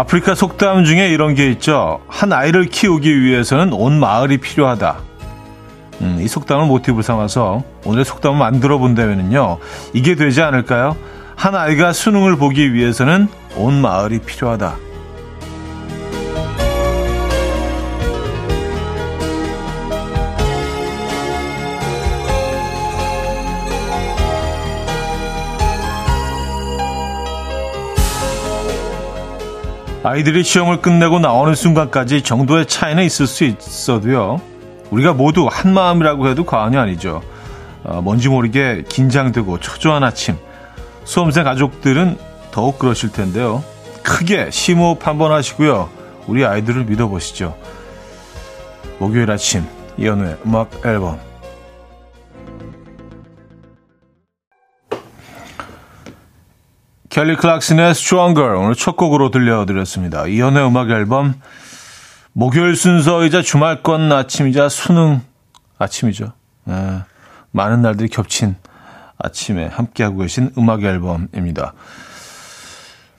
아프리카 속담 중에 이런 게 있죠. 한 아이를 키우기 위해서는 온 마을이 필요하다. 음, 이 속담을 모티브 삼아서 오늘 속담을 만들어 본다면요. 이게 되지 않을까요? 한 아이가 수능을 보기 위해서는 온 마을이 필요하다. 아이들이 시험을 끝내고 나오는 순간까지 정도의 차이는 있을 수 있어도요. 우리가 모두 한 마음이라고 해도 과언이 아니죠. 어, 뭔지 모르게 긴장되고 초조한 아침. 수험생 가족들은 더욱 그러실 텐데요. 크게 심호흡 한번 하시고요. 우리 아이들을 믿어보시죠. 목요일 아침 이연우의 음악 앨범 켈리 클락슨의 Stronger 오늘 첫 곡으로 들려드렸습니다. 이연의 음악 앨범 목요일 순서이자 주말권 아침이자 수능 아침이죠. 네, 많은 날들이 겹친 아침에 함께하고 계신 음악 앨범입니다.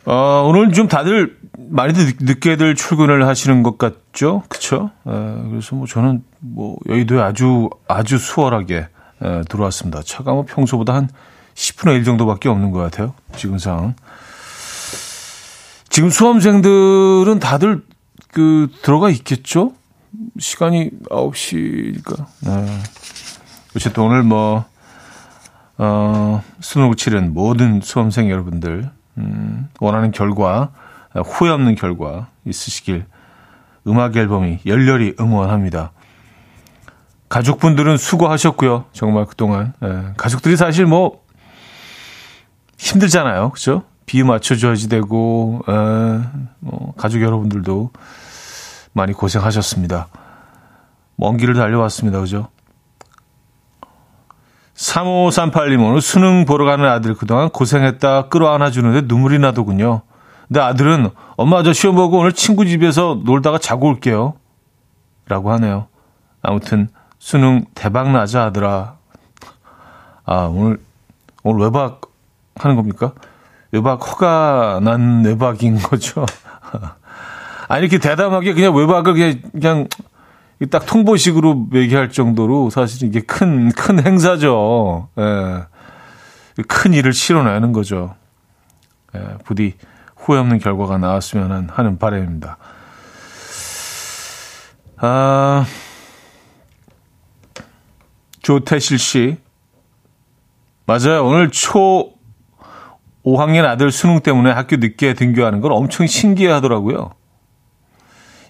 어, 오늘 좀 다들 많이들 늦게들 출근을 하시는 것 같죠? 그쵸? 에, 그래서 뭐 저는 뭐 여의도에 아주, 아주 수월하게 에, 들어왔습니다. 차가 뭐 평소보다 한 10분의 1 정도밖에 없는 것 같아요. 지금 상황. 지금 수험생들은 다들 그 들어가 있겠죠? 시간이 9시니까. 네. 어쨌든 오늘 뭐, 어, 수능을 치른 모든 수험생 여러분들, 음, 원하는 결과, 후회 없는 결과 있으시길 음악 앨범이 열렬히 응원합니다. 가족분들은 수고하셨고요. 정말 그동안. 예, 가족들이 사실 뭐 힘들잖아요. 그죠? 비 맞춰줘야지 되고, 에, 뭐, 가족 여러분들도 많이 고생하셨습니다. 먼 길을 달려왔습니다. 그죠? 3538님, 오늘 수능 보러 가는 아들 그동안 고생했다 끌어안아 주는데 눈물이 나더군요. 근데 아들은 엄마 저 시험 보고 오늘 친구 집에서 놀다가 자고 올게요. 라고 하네요. 아무튼 수능 대박 나자 아들아. 아, 오늘, 오늘 외박 하는 겁니까? 외박 허가 난 외박인 거죠. 아니, 이렇게 대담하게 그냥 외박을 그냥, 그냥 딱 통보식으로 얘기할 정도로 사실 이게 큰, 큰 행사죠. 예. 큰 일을 치러내는 거죠. 예, 부디 후회 없는 결과가 나왔으면 하는 바람입니다. 아, 조태실 씨. 맞아요. 오늘 초 5학년 아들 수능 때문에 학교 늦게 등교하는 걸 엄청 신기해 하더라고요.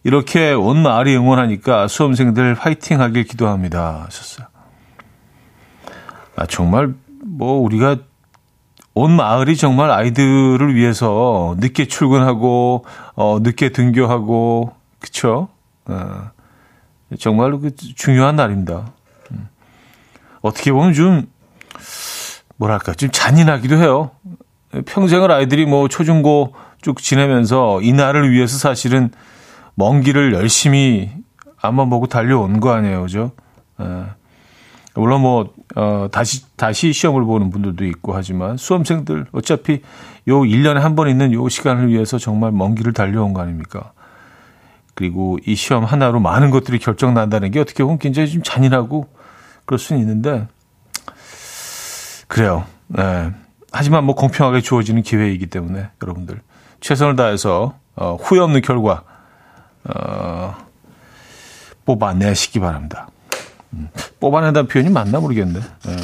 이렇게 온 마을이 응원하니까 수험생들 화이팅 하길 기도합니다. 하셨어요. 아, 정말 뭐 우리가 온 마을이 정말 아이들을 위해서 늦게 출근하고, 어, 늦게 등교하고, 그쵸? 어, 정말로 그 중요한 날입니다. 음. 어떻게 보면 좀, 뭐랄까, 좀 잔인하기도 해요. 평생을 아이들이 뭐 초중고 쭉 지내면서 이 날을 위해서 사실은 먼 길을 열심히 앞만 보고 달려온 거 아니에요, 그죠? 에. 예. 물론 뭐, 어, 다시, 다시 시험을 보는 분들도 있고 하지만 수험생들 어차피 요 1년에 한 번 있는 요 시간을 위해서 정말 먼 길을 달려온 거 아닙니까? 그리고 이 시험 하나로 많은 것들이 결정 난다는 게 어떻게 보면 굉장히 좀 잔인하고 그럴 수는 있는데, 그래요. 네. 하지만 뭐 공평하게 주어지는 기회이기 때문에 여러분들 최선을 다해서 어, 후회 없는 결과 어, 뽑아내시기 바랍니다. 음, 뽑아낸다는 표현이 맞나 모르겠는데. 네.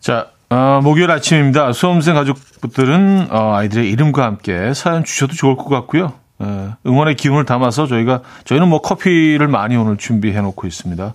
자, 어, 목요일 아침입니다. 수험생 가족분들은 어, 아이들의 이름과 함께 사연 주셔도 좋을 것 같고요. 에, 응원의 기운을 담아서 저희가 저희는 뭐 커피를 많이 오늘 준비해 놓고 있습니다.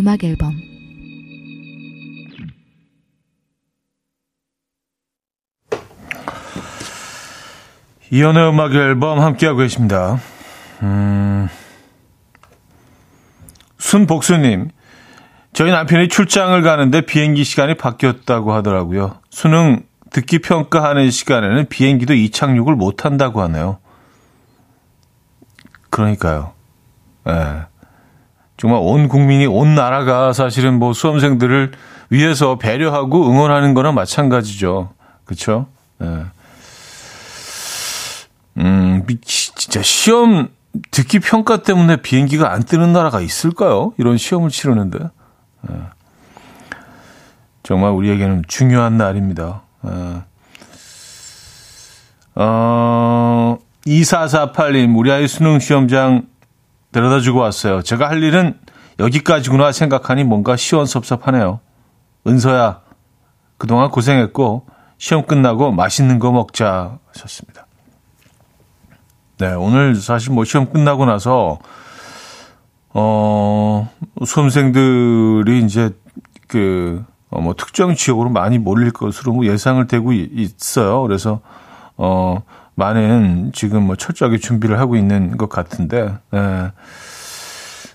음악 앨범 이현우의 음악 앨범 함께하고 계십니다. 음, 순복수님, 저희 남편이 출장을 가는데 비행기 시간이 바뀌었다고 하더라고요. 수능 듣기 평가하는 시간에는 비행기도 이착륙을 못 한다고 하네요. 그러니까요. 예. 네. 정말 온 국민이 온 나라가 사실은 뭐 수험생들을 위해서 배려하고 응원하는 거나 마찬가지죠. 그렇죠? 예. 음, 진짜 시험 듣기 평가 때문에 비행기가 안 뜨는 나라가 있을까요? 이런 시험을 치르는데. 예. 정말 우리에게는 중요한 날입니다. 예. 어, 2448님, 우리 아이 수능 시험장 데려다 주고 왔어요. 제가 할 일은 여기까지구나 생각하니 뭔가 시원섭섭하네요. 은서야, 그동안 고생했고, 시험 끝나고 맛있는 거 먹자 하셨습니다. 네, 오늘 사실 뭐 시험 끝나고 나서, 어, 수험생들이 이제 그, 어, 뭐 특정 지역으로 많이 몰릴 것으로 뭐 예상을 되고 있어요. 그래서, 어, 많은 지금 뭐 철저하게 준비를 하고 있는 것 같은데, 예.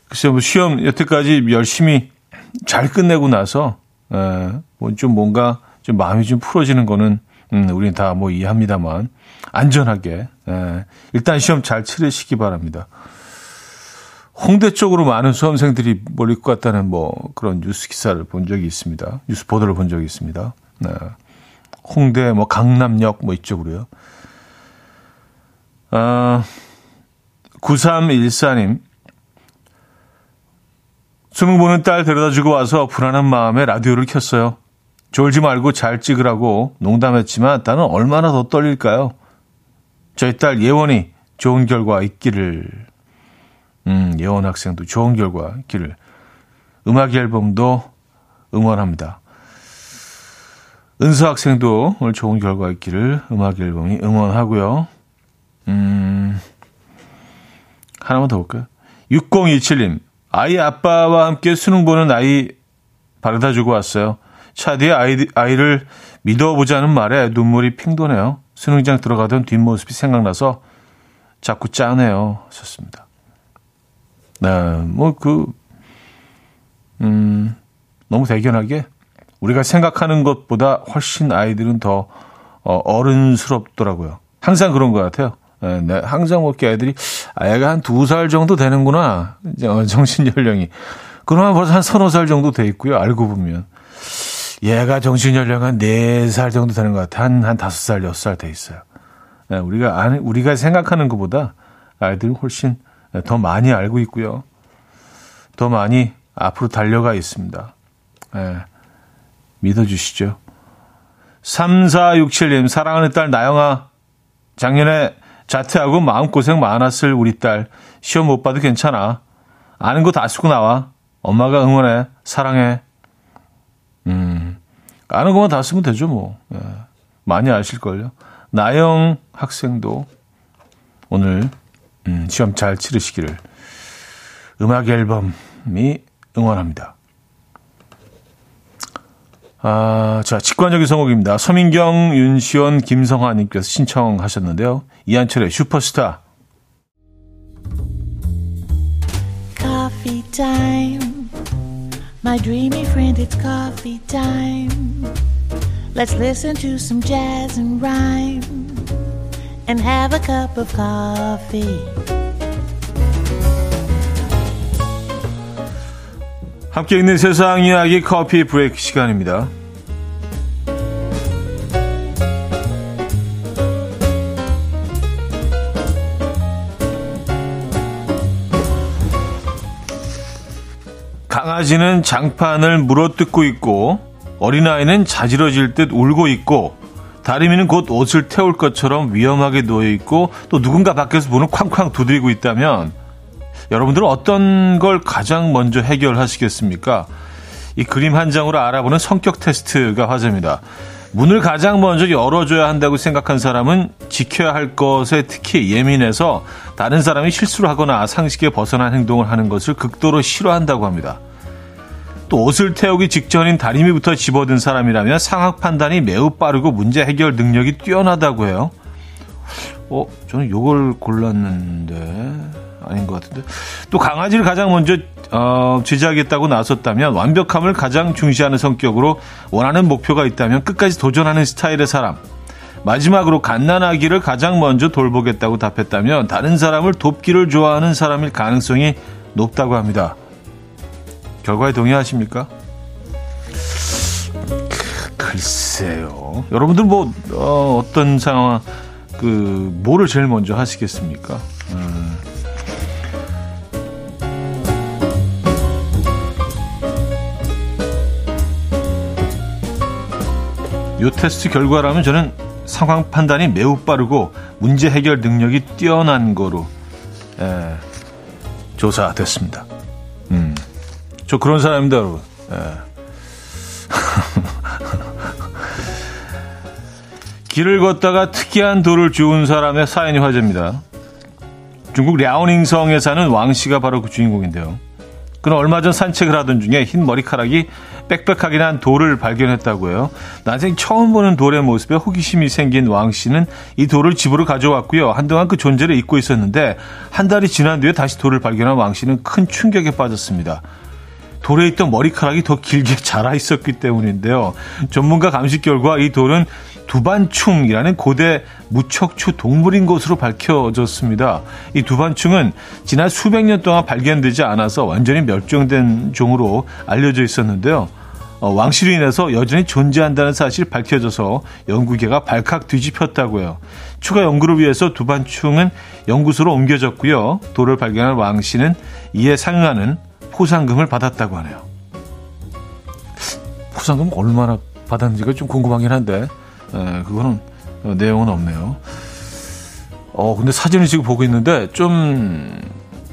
글쎄 뭐 시험 여태까지 열심히 잘 끝내고 나서, 예, 뭐좀 뭔가 좀 마음이 좀 풀어지는 거는, 음, 우리는 다 뭐 이해합니다만, 안전하게, 예, 일단 시험 잘 치르시기 바랍니다. 홍대 쪽으로 많은 수험생들이 몰릴 것 같다는 뭐 그런 뉴스 기사를 본 적이 있습니다. 뉴스 보도를 본 적이 있습니다. 네. 홍대, 뭐 강남역 뭐 이쪽으로요. 아, 9314님. 수능 보는 딸 데려다 주고 와서 불안한 마음에 라디오를 켰어요. 졸지 말고 잘 찍으라고 농담했지만 나는 얼마나 더 떨릴까요? 저희 딸 예원이 좋은 결과 있기를, 음, 예원 학생도 좋은 결과 있기를, 음악 앨범도 응원합니다. 은서 학생도 오늘 좋은 결과 있기를 음악 앨범이 응원하고요. 음, 하나만 더 볼까요? 6027님, 아이 아빠와 함께 수능 보는 아이 바르다 주고 왔어요. 차 뒤에 아이, 아이를 믿어보자는 말에 눈물이 핑 도네요. 수능장 들어가던 뒷모습이 생각나서 자꾸 짜네요. 하셨습니다. 네, 뭐, 그, 음, 너무 대견하게 우리가 생각하는 것보다 훨씬 아이들은 더 어, 어른스럽더라고요. 항상 그런 것 같아요. 네, 네, 항상 먹게 애들이 아이가 한 두 살 정도 되는구나. 어, 정신 연령이. 그러면 벌써 한 서너 살 정도 돼 있고요. 알고 보면. 얘가 정신 연령은 네살 정도 되는 것 같아. 한, 한 다섯 살, 여섯 살 돼 있어요. 네, 우리가, 아 우리가 생각하는 것보다 아이들이 훨씬 더 많이 알고 있고요. 더 많이 앞으로 달려가 있습니다. 네, 믿어주시죠. 3467님, 사랑하는 딸 나영아. 작년에 자퇴하고 마음고생 많았을 우리 딸. 시험 못 봐도 괜찮아. 아는 거 다 쓰고 나와. 엄마가 응원해. 사랑해. 음, 아는 것만 다 쓰면 되죠, 뭐. 예, 많이 아실걸요. 나영 학생도 오늘 음, 시험 잘 치르시기를 음악 앨범이 응원합니다. 아, 자, 직관적인 선곡입니다. 서민경, 윤시원, 김성화님께서 신청하셨는데요. 이한철의 슈퍼스타. Coffee time. My dreamy friend, it's coffee time. Let's listen to some jazz and rhyme and have a cup of coffee. 함께 있는 세상 이야기 커피 브레이크 시간입니다. 강아지는 장판을 물어뜯고 있고 어린아이는 자지러질 듯 울고 있고 다리미는 곧 옷을 태울 것처럼 위험하게 놓여 있고 또 누군가 밖에서 문을 쾅쾅 두드리고 있다면 여러분들은 어떤 걸 가장 먼저 해결하시겠습니까? 이 그림 한 장으로 알아보는 성격 테스트가 화제입니다. 문을 가장 먼저 열어줘야 한다고 생각한 사람은 지켜야 할 것에 특히 예민해서 다른 사람이 실수를 하거나 상식에 벗어난 행동을 하는 것을 극도로 싫어한다고 합니다. 또 옷을 태우기 직전인 다리미부터 집어든 사람이라면 상황 판단이 매우 빠르고 문제 해결 능력이 뛰어나다고 해요. 어, 저는 요걸 골랐는데 아닌 것 같은데. 또 강아지를 가장 먼저 어, 제지하겠다고 나섰다면 완벽함을 가장 중시하는 성격으로 원하는 목표가 있다면 끝까지 도전하는 스타일의 사람. 마지막으로 갓난아기를 가장 먼저 돌보겠다고 답했다면 다른 사람을 돕기를 좋아하는 사람일 가능성이 높다고 합니다. 결과에 동의하십니까? 글쎄요. 여러분들 뭐 어, 떤 상황 그 뭐를 제일 먼저 하시겠습니까? 음. 요 테스트 결과라면 저는 상황 판단이 매우 빠르고 문제 해결 능력이 뛰어난 거로 예, 조사됐습니다. 음. 저 그런 사람입니다, 여러분. 예. 길을 걷다가 특이한 돌을 주운 사람의 사연이 화제입니다. 중국 랴오닝성에 사는 왕 씨가 바로 그 주인공인데요. 그는 얼마 전 산책을 하던 중에 흰 머리카락이 빽빽하게 난 돌을 발견했다고 해요. 난생 처음 보는 돌의 모습에 호기심이 생긴 왕 씨는 이 돌을 집으로 가져왔고요. 한동안 그 존재를 잊고 있었는데 한 달이 지난 뒤에 다시 돌을 발견한 왕 씨는 큰 충격에 빠졌습니다. 돌에 있던 머리카락이 더 길게 자라 있었기 때문인데요. 전문가 감식 결과 이 돌은 두반충이라는 고대 무척추 동물인 것으로 밝혀졌습니다. 이 두반충은 지난 수백 년 동안 발견되지 않아서 완전히 멸종된 종으로 알려져 있었는데요. 어, 왕실로 인해서 여전히 존재한다는 사실이 밝혀져서 연구계가 발칵 뒤집혔다고요. 추가 연구를 위해서 두반충은 연구소로 옮겨졌고요. 돌을 발견한 왕씨는 이에 상응하는 포상금을 받았다고 하네요. 포상금 얼마나 받았는지가 좀 궁금하긴 한데, 에, 그거는 어, 내용은 없네요. 어, 근데 사진을 지금 보고 있는데 좀,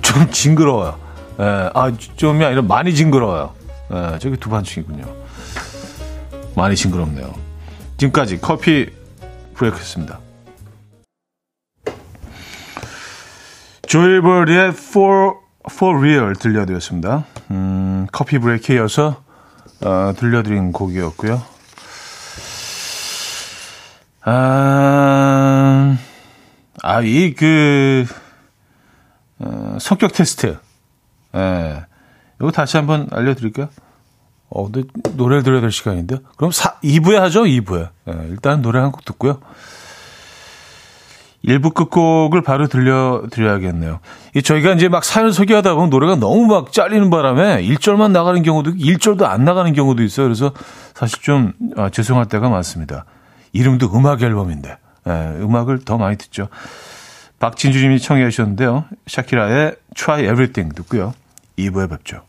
좀 징그러워요. 에, 아, 좀이 아니라 많이 징그러워요. 에, 저기 두반층이군요. 많이 징그럽네요. 지금까지 커피 브레이크였습니다. 조이버리의 For For Real 들려드렸습니다. 음, 커피 브레이크에 이어서 어, 들려드린 곡이었고요. 아, 아, 이, 그, 어, 성격 테스트. 예. 이거 다시 한번 알려드릴까요? 어, 노래를 들어야 될 시간인데. 그럼 4, 2부에 하죠, 2부에. 예, 일단 노래 한 곡 듣고요. 1부 끝곡을 바로 들려드려야겠네요. 이 저희가 이제 막 사연 소개하다 보면 노래가 너무 막 잘리는 바람에 1절만 나가는 경우도 1절도 안 나가는 경우도 있어요. 그래서 사실 좀 아, 죄송할 때가 많습니다. 이름도 음악 앨범인데 예, 음악을 더 많이 듣죠. 박진주님이 청해 주셨는데요. 샤키라의 Try Everything 듣고요. 2부에 뵙죠.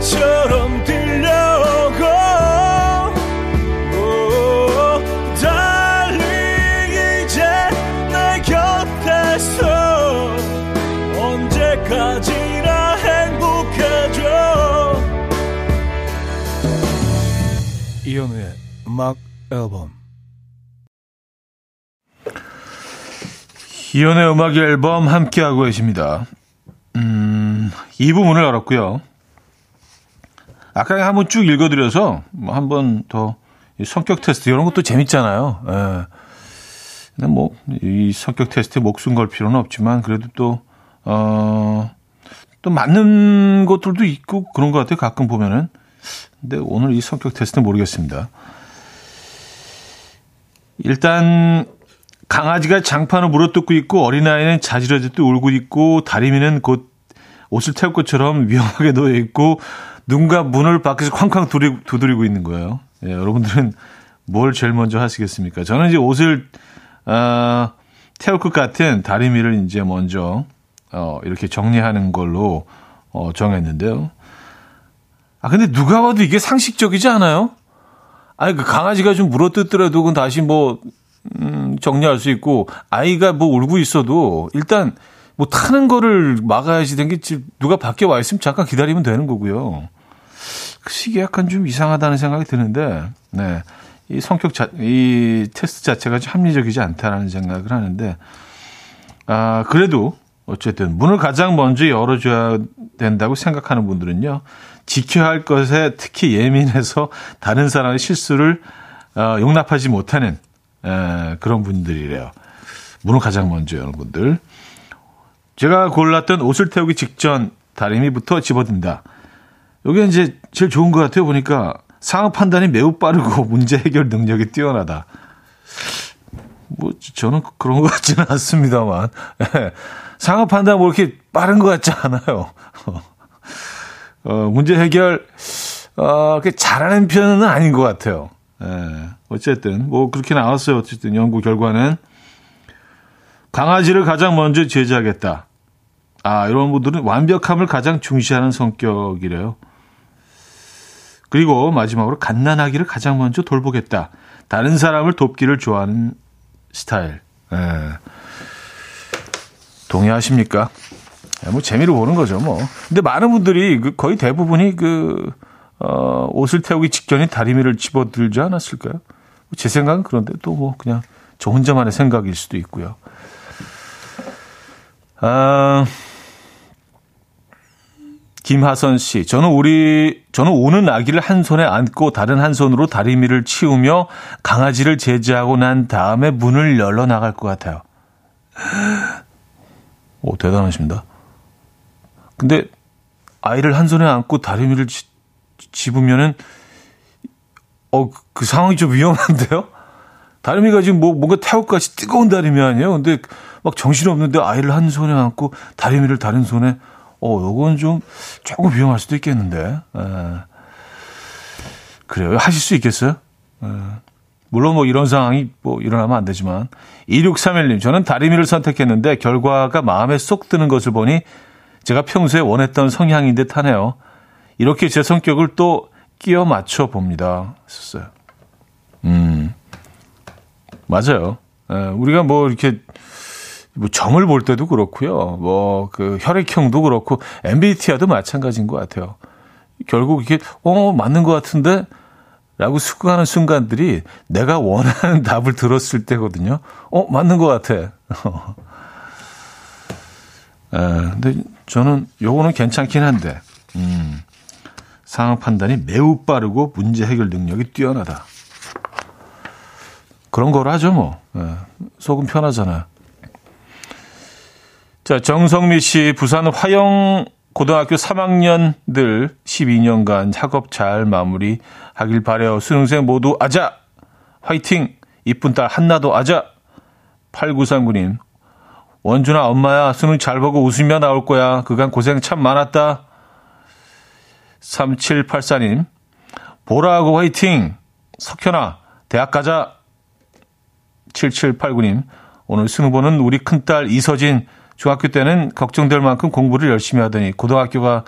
처럼 들려오고 달리 이제 내 곁에서 언제까지나 행복해져 이연우의 음악 앨범 이연의 음악 앨범 함께하고 계십니다. 음, 이 부분을 열었고요. 아까 한번 쭉 읽어드려서 뭐 한번 더 성격 테스트 이런 것도 재밌잖아요. 예. 근데 뭐 이 성격 테스트에 목숨 걸 필요는 없지만 그래도 또 어, 또 맞는 것들도 있고 그런 것 같아요. 가끔 보면은. 근데 오늘 이 성격 테스트는 모르겠습니다. 일단 강아지가 장판을 물어뜯고 있고 어린아이는 자지러지듯 울고 있고 다리미는 곧 옷을 태울 것처럼 위험하게 놓여 있고 누군가 문을 밖에서 쾅쾅 두드리고, 있는 거예요. 예, 여러분들은 뭘 제일 먼저 하시겠습니까? 저는 이제 옷을 어, 태울 것 같은 다리미를 이제 먼저 어, 이렇게 정리하는 걸로 어, 정했는데요. 아 근데 누가 봐도 이게 상식적이지 않아요? 아니 그 강아지가 좀 물어뜯더라도 그건 다시 뭐 음, 정리할 수 있고 아이가 뭐 울고 있어도 일단 뭐 타는 거를 막아야지 된 게 누가 밖에 와 있으면 잠깐 기다리면 되는 거고요. 그 시기 약간 좀 이상하다는 생각이 드는데, 네. 이 성격 자, 이 테스트 자체가 좀 합리적이지 않다라는 생각을 하는데, 아, 그래도 어쨌든 문을 가장 먼저 열어줘야 된다고 생각하는 분들은요, 지켜야 할 것에 특히 예민해서 다른 사람의 실수를 어, 용납하지 못하는 에, 그런 분들이래요. 문을 가장 먼저 여는 분들. 제가 골랐던 옷을 태우기 직전 다리미부터 집어든다. 여기 이제 제일 좋은 것 같아요. 보니까 상황 판단이 매우 빠르고 문제 해결 능력이 뛰어나다. 뭐 저는 그런 것 같지는 않습니다만 예. 상황 판단 뭐 이렇게 빠른 것 같지 않아요. 어, 문제 해결 어, 그 잘하는 편은 아닌 것 같아요. 예. 어쨌든 뭐 그렇게 나왔어요. 어쨌든 연구 결과는 강아지를 가장 먼저 제지하겠다. 아 이런 분들은 완벽함을 가장 중시하는 성격이래요. 그리고 마지막으로 갓난아기를 가장 먼저 돌보겠다. 다른 사람을 돕기를 좋아하는 스타일. 예. 동의하십니까? 예, 뭐 재미로 보는 거죠, 뭐. 근데 많은 분들이 그 거의 대부분이 그 어, 옷을 태우기 직전에 다리미를 집어들지 않았을까요? 제 생각은 그런데 또 뭐 그냥 저 혼자만의 생각일 수도 있고요. 아, 김하선 씨, 저는 우리, 저는 오는 아기를 한 손에 안고 다른 한 손으로 다리미를 치우며 강아지를 제지하고 난 다음에 문을 열러 나갈 것 같아요. 오, 대단하십니다. 근데 아이를 한 손에 안고 다리미를 치, 집으면은 어, 그 상황이 좀 위험한데요? 다리미가 지금 뭐, 뭔가 태국같이 뜨거운 다리미 아니에요? 근데 막 정신없는데 아이를 한 손에 안고 다리미를 다른 손에, 어, 요건 좀 조금 위험할 수도 있겠는데. 에. 그래요. 하실 수 있겠어요? 에. 물론 뭐 이런 상황이 뭐 일어나면 안 되지만. 2631님, 저는 다리미를 선택했는데 결과가 마음에 쏙 드는 것을 보니 제가 평소에 원했던 성향인 듯 하네요. 이렇게 제 성격을 또 끼워 맞춰 봅니다. 했었어요. 음. 맞아요. 에, 우리가 뭐 이렇게 뭐 점을 볼 때도 그렇고요. 뭐 그 혈액형도 그렇고 MBTI도 마찬가지인 것 같아요. 결국 이게 어 맞는 것 같은데 라고 수긍하는 순간들이 내가 원하는 답을 들었을 때거든요. 어 맞는 것 같아. 에, 근데 저는 요거는 괜찮긴 한데 음, 상황 판단이 매우 빠르고 문제 해결 능력이 뛰어나다. 그런 걸 하죠, 뭐. 예, 속은 편하잖아요. 자, 정성미 씨, 부산 화영 고등학교 3학년들 12년간 학업 잘 마무리 하길 바래요. 수능생 모두 아자! 화이팅! 이쁜 딸 한나도 아자! 8939님, 원준아, 엄마야, 수능 잘 보고 웃으며 나올 거야. 그간 고생 참 많았다. 3784님, 보라하고 화이팅! 석현아, 대학 가자! 7789님, 오늘 수능 보는 우리 큰딸 이서진, 중학교 때는 걱정될 만큼 공부를 열심히 하더니, 고등학교가,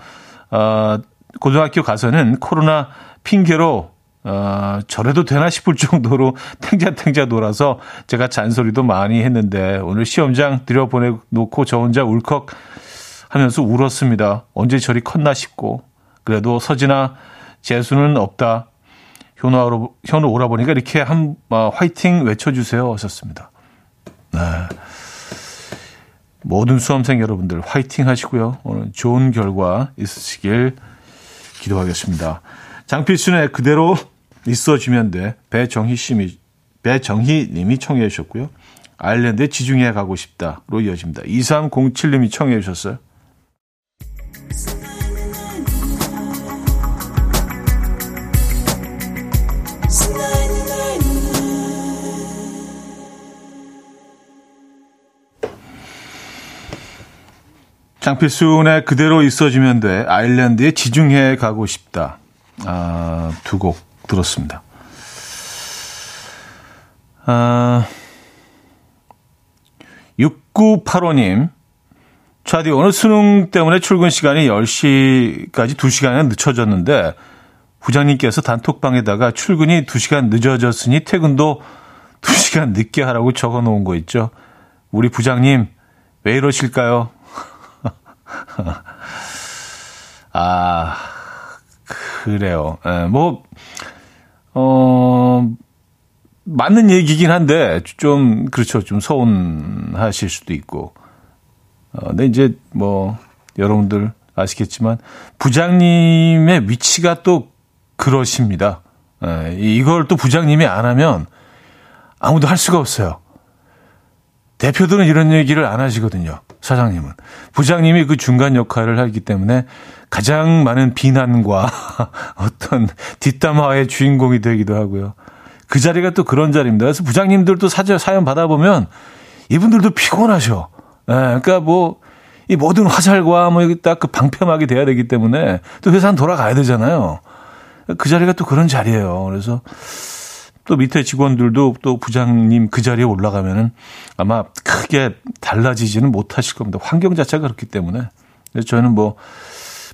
어, 고등학교 가서는 코로나 핑계로 어, 저래도 되나 싶을 정도로 탱자탱자 놀아서 제가 잔소리도 많이 했는데 오늘 시험장 들여보내놓고 저 혼자 울컥 하면서 울었습니다. 언제 저리 컸나 싶고 그래도 서진아 재수는 없다. 현우로, 현우 오라보니까 이렇게 한 어, 화이팅 외쳐주세요 하셨습니다. 네. 모든 수험생 여러분들 화이팅 하시고요. 오늘 좋은 결과 있으시길 기도하겠습니다. 장필순의 그대로 있어주면 돼. 배정희 씨미, 배정희 님이 청해 주셨고요. 아일랜드에 지중해 가고 싶다로 이어집니다. 2307님이 청해 주셨어요. 장필순의 그대로 있어주면 돼. 아일랜드에 지중해 가고 싶다. 아, 두 곡 들었습니다. 아, 6985님. 차디, 오늘 수능 때문에 출근 시간이 10시까지 2시간이 늦춰졌는데, 부장님께서 단톡방에다가 출근이 2시간 늦어졌으니 퇴근도 2시간 늦게 하라고 적어 놓은 거 있죠. 우리 부장님, 왜 이러실까요? 아, 그래요. 예, 뭐, 어, 맞는 얘기긴 한데, 좀, 그렇죠. 좀 서운하실 수도 있고. 어, 근데 이제 뭐, 여러분들 아시겠지만, 부장님의 위치가 또 그러십니다. 예, 이걸 또 부장님이 안 하면 아무도 할 수가 없어요. 대표들은 이런 얘기를 안 하시거든요. 사장님은. 부장님이 그 중간 역할을 하기 때문에 가장 많은 비난과 어떤 뒷담화의 주인공이 되기도 하고요. 그 자리가 또 그런 자리입니다. 그래서 부장님들도 사전 사연 받아보면 이분들도 피곤하셔. 예, 그러니까 뭐, 이 모든 화살과 뭐, 딱 그 방패막이 돼야 되기 때문에 또 회사는 돌아가야 되잖아요. 그 자리가 또 그런 자리예요. 그래서 또 밑에 직원들도 또 부장님 그 자리에 올라가면은 아마 크게 달라지지는 못하실 겁니다. 환경 자체가 그렇기 때문에. 저는 뭐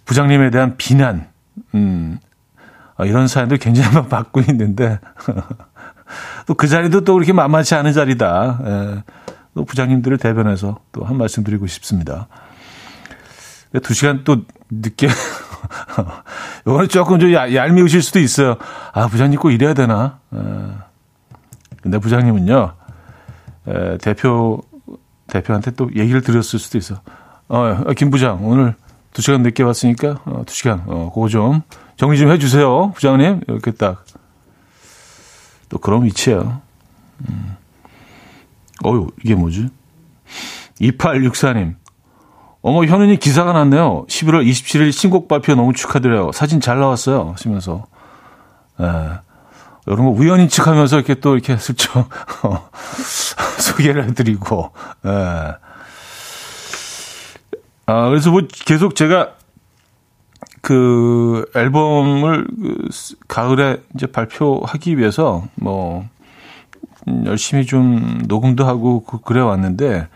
부장님에 대한 비난, 음, 어, 이런 사연들 굉장히 막 받고 있는데 또 그 자리도 또 그렇게 만만치 않은 자리다. 예. 또 부장님들을 대변해서 또 한 말씀 드리고 싶습니다. 두 시간 또 늦게 요거는 조금 좀 얄미우실 수도 있어요. 아, 부장님 꼭 이래야 되나? 에, 근데 부장님은요, 에, 대표, 대표한테 또 얘기를 드렸을 수도 있어. 어, 김 부장, 오늘 두 시간 늦게 왔으니까, 어, 두 시간, 어, 그거 좀 정리 좀 해주세요. 부장님. 이렇게 딱. 또 그런 위치예요. 음. 어유 이게 뭐지? 2864님. 어머, 현은이 기사가 났네요. 11월 27일 신곡 발표 너무 축하드려요. 사진 잘 나왔어요. 하시면서. 예. 이런 거 우연히 측하면서 이렇게 또 이렇게 슬쩍 소개를 해드리고, 예. 아, 그래서 뭐 계속 제가 그 앨범을 그 가을에 이제 발표하기 위해서 뭐 열심히 좀 녹음도 하고 그래 왔는데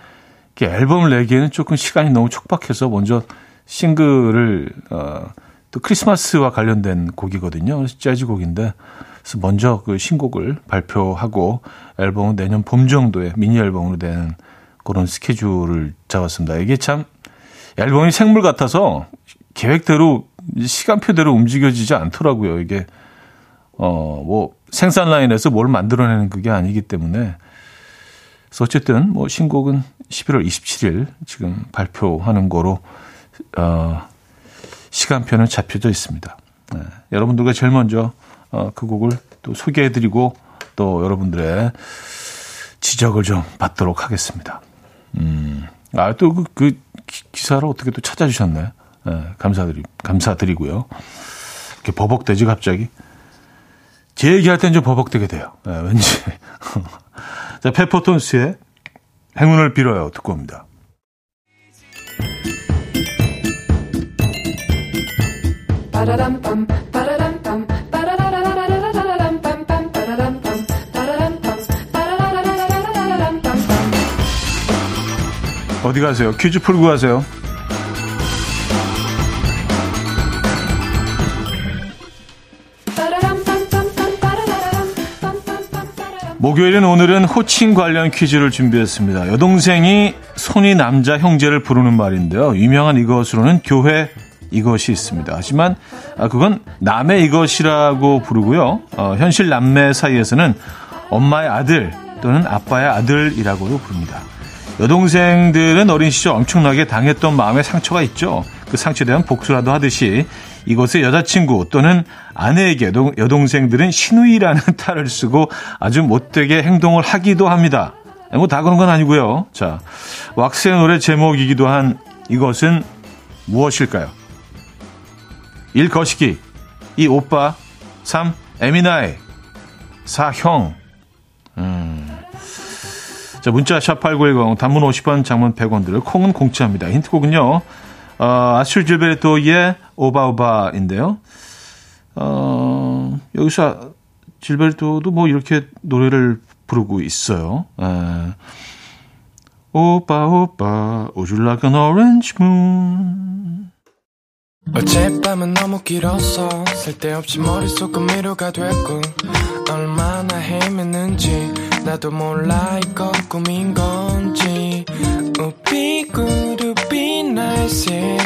앨범을 내기에는 조금 시간이 너무 촉박해서 먼저 싱글을 어, 또 크리스마스와 관련된 곡이거든요. 재즈 곡인데 그래서 먼저 그 신곡을 발표하고 앨범은 내년 봄 정도에 미니 앨범으로 되는 그런 스케줄을 잡았습니다. 이게 참 앨범이 생물 같아서 계획대로 시간표대로 움직여지지 않더라고요. 이게 어 뭐 생산 라인에서 뭘 만들어내는 그게 아니기 때문에 어쨌든 뭐 신곡은 11월 27일 지금 발표하는 거로 어, 시간표는 잡혀져 있습니다. 네, 여러분들과 제일 먼저 어, 그 곡을 또 소개해드리고 또 여러분들의 지적을 좀 받도록 하겠습니다. 음, 아, 또 그, 그 기사를 어떻게 또 찾아주셨네. 네, 감사드리, 감사드리고요. 이렇게 버벅대지, 갑자기. 제 얘기할 땐 좀 버벅대게 돼요. 네, 왠지. 자, 페퍼톤스의 행운을 빌어요. 듣고 옵니다. 어디 가세요? 퀴즈 풀고 가세요. 목요일은 오늘은 호칭 관련 퀴즈를 준비했습니다. 여동생이 손이 남자 형제를 부르는 말인데요. 유명한 이것으로는 교회 이것이 있습니다. 하지만 아, 그건 남의 이것이라고 부르고요. 어, 현실 남매 사이에서는 엄마의 아들 또는 아빠의 아들이라고도 부릅니다. 여동생들은 어린 시절 엄청나게 당했던 마음의 상처가 있죠. 그 상처에 대한 복수라도 하듯이 이곳의 여자친구 또는 아내에게 여동생들은 신우이라는 탈을 쓰고 아주 못되게 행동을 하기도 합니다. 뭐 다 그런 건 아니고요. 자, 왁스의 노래 제목이기도 한 이것은 무엇일까요? 1. 거시기 2. 오빠 3. 에미나이 4. 형 음. 자, 문자 샵8910 단문 50원 장문 100원 들을 콩은 공짜입니다. 힌트곡은요. 어, 아슈 질베르토의 오바오바인데요. 어, 여기서 질베르토도 뭐 이렇게 노래를 부르고 있어요. 에. 오빠 오빠 Would you like an orange moon 어젯밤은 너무 길었어 쓸데없이 머릿속은 미로가 됐고 얼마나 헤맸는지 나도 몰라 이건 꿈인 건지 우비구르비 날 슬슬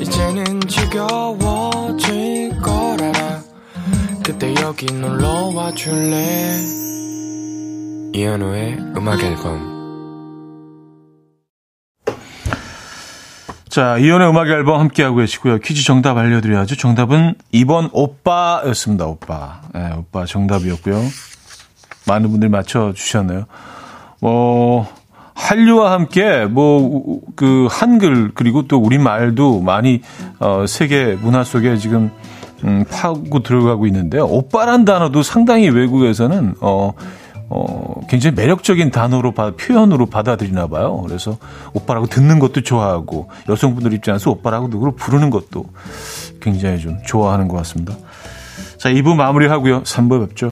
이제는 지겨워질 거라 그때 여기 놀러 와 줄래 이현우의 음악 앨범 자, 이연의 음악 앨범 함께하고 계시고요. 퀴즈 정답 알려드려야죠. 정답은 2번 오빠였습니다. 오빠. 네, 오빠 정답이었고요. 많은 분들이 맞춰주셨네요. 뭐, 한류와 함께 뭐 그 한글 그리고 또 우리 말도 많이 어 세계 문화 속에 지금 음 파고 들어가고 있는데요. 오빠란 단어도 상당히 외국에서는 어 어, 굉장히 매력적인 단어로 바, 표현으로 받아들이나 봐요. 그래서 오빠라고 듣는 것도 좋아하고 여성분들 입장에서 오빠라고 누구를 부르는 것도 굉장히 좀 좋아하는 것 같습니다. 자, 2부 마무리하고요. 3부 뵙죠.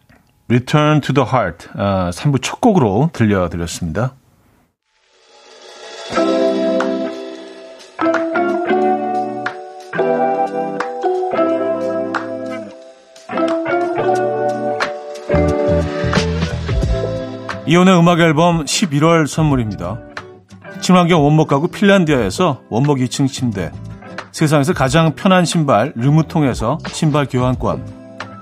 Return to the Heart 아, 3부 첫 곡으로 들려드렸습니다. 이현우의 음악 앨범 11월 선물입니다. 친환경 원목 가구 핀란디아에서 원목 2층 침대 세상에서 가장 편한 신발 르무통에서 신발 교환권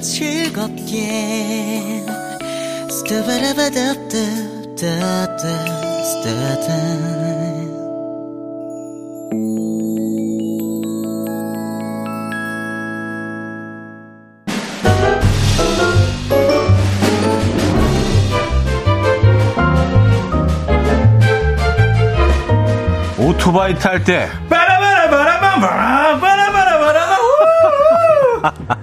즐겁게. 오토바이 탈 때 빠라바라바라바라바라바라바라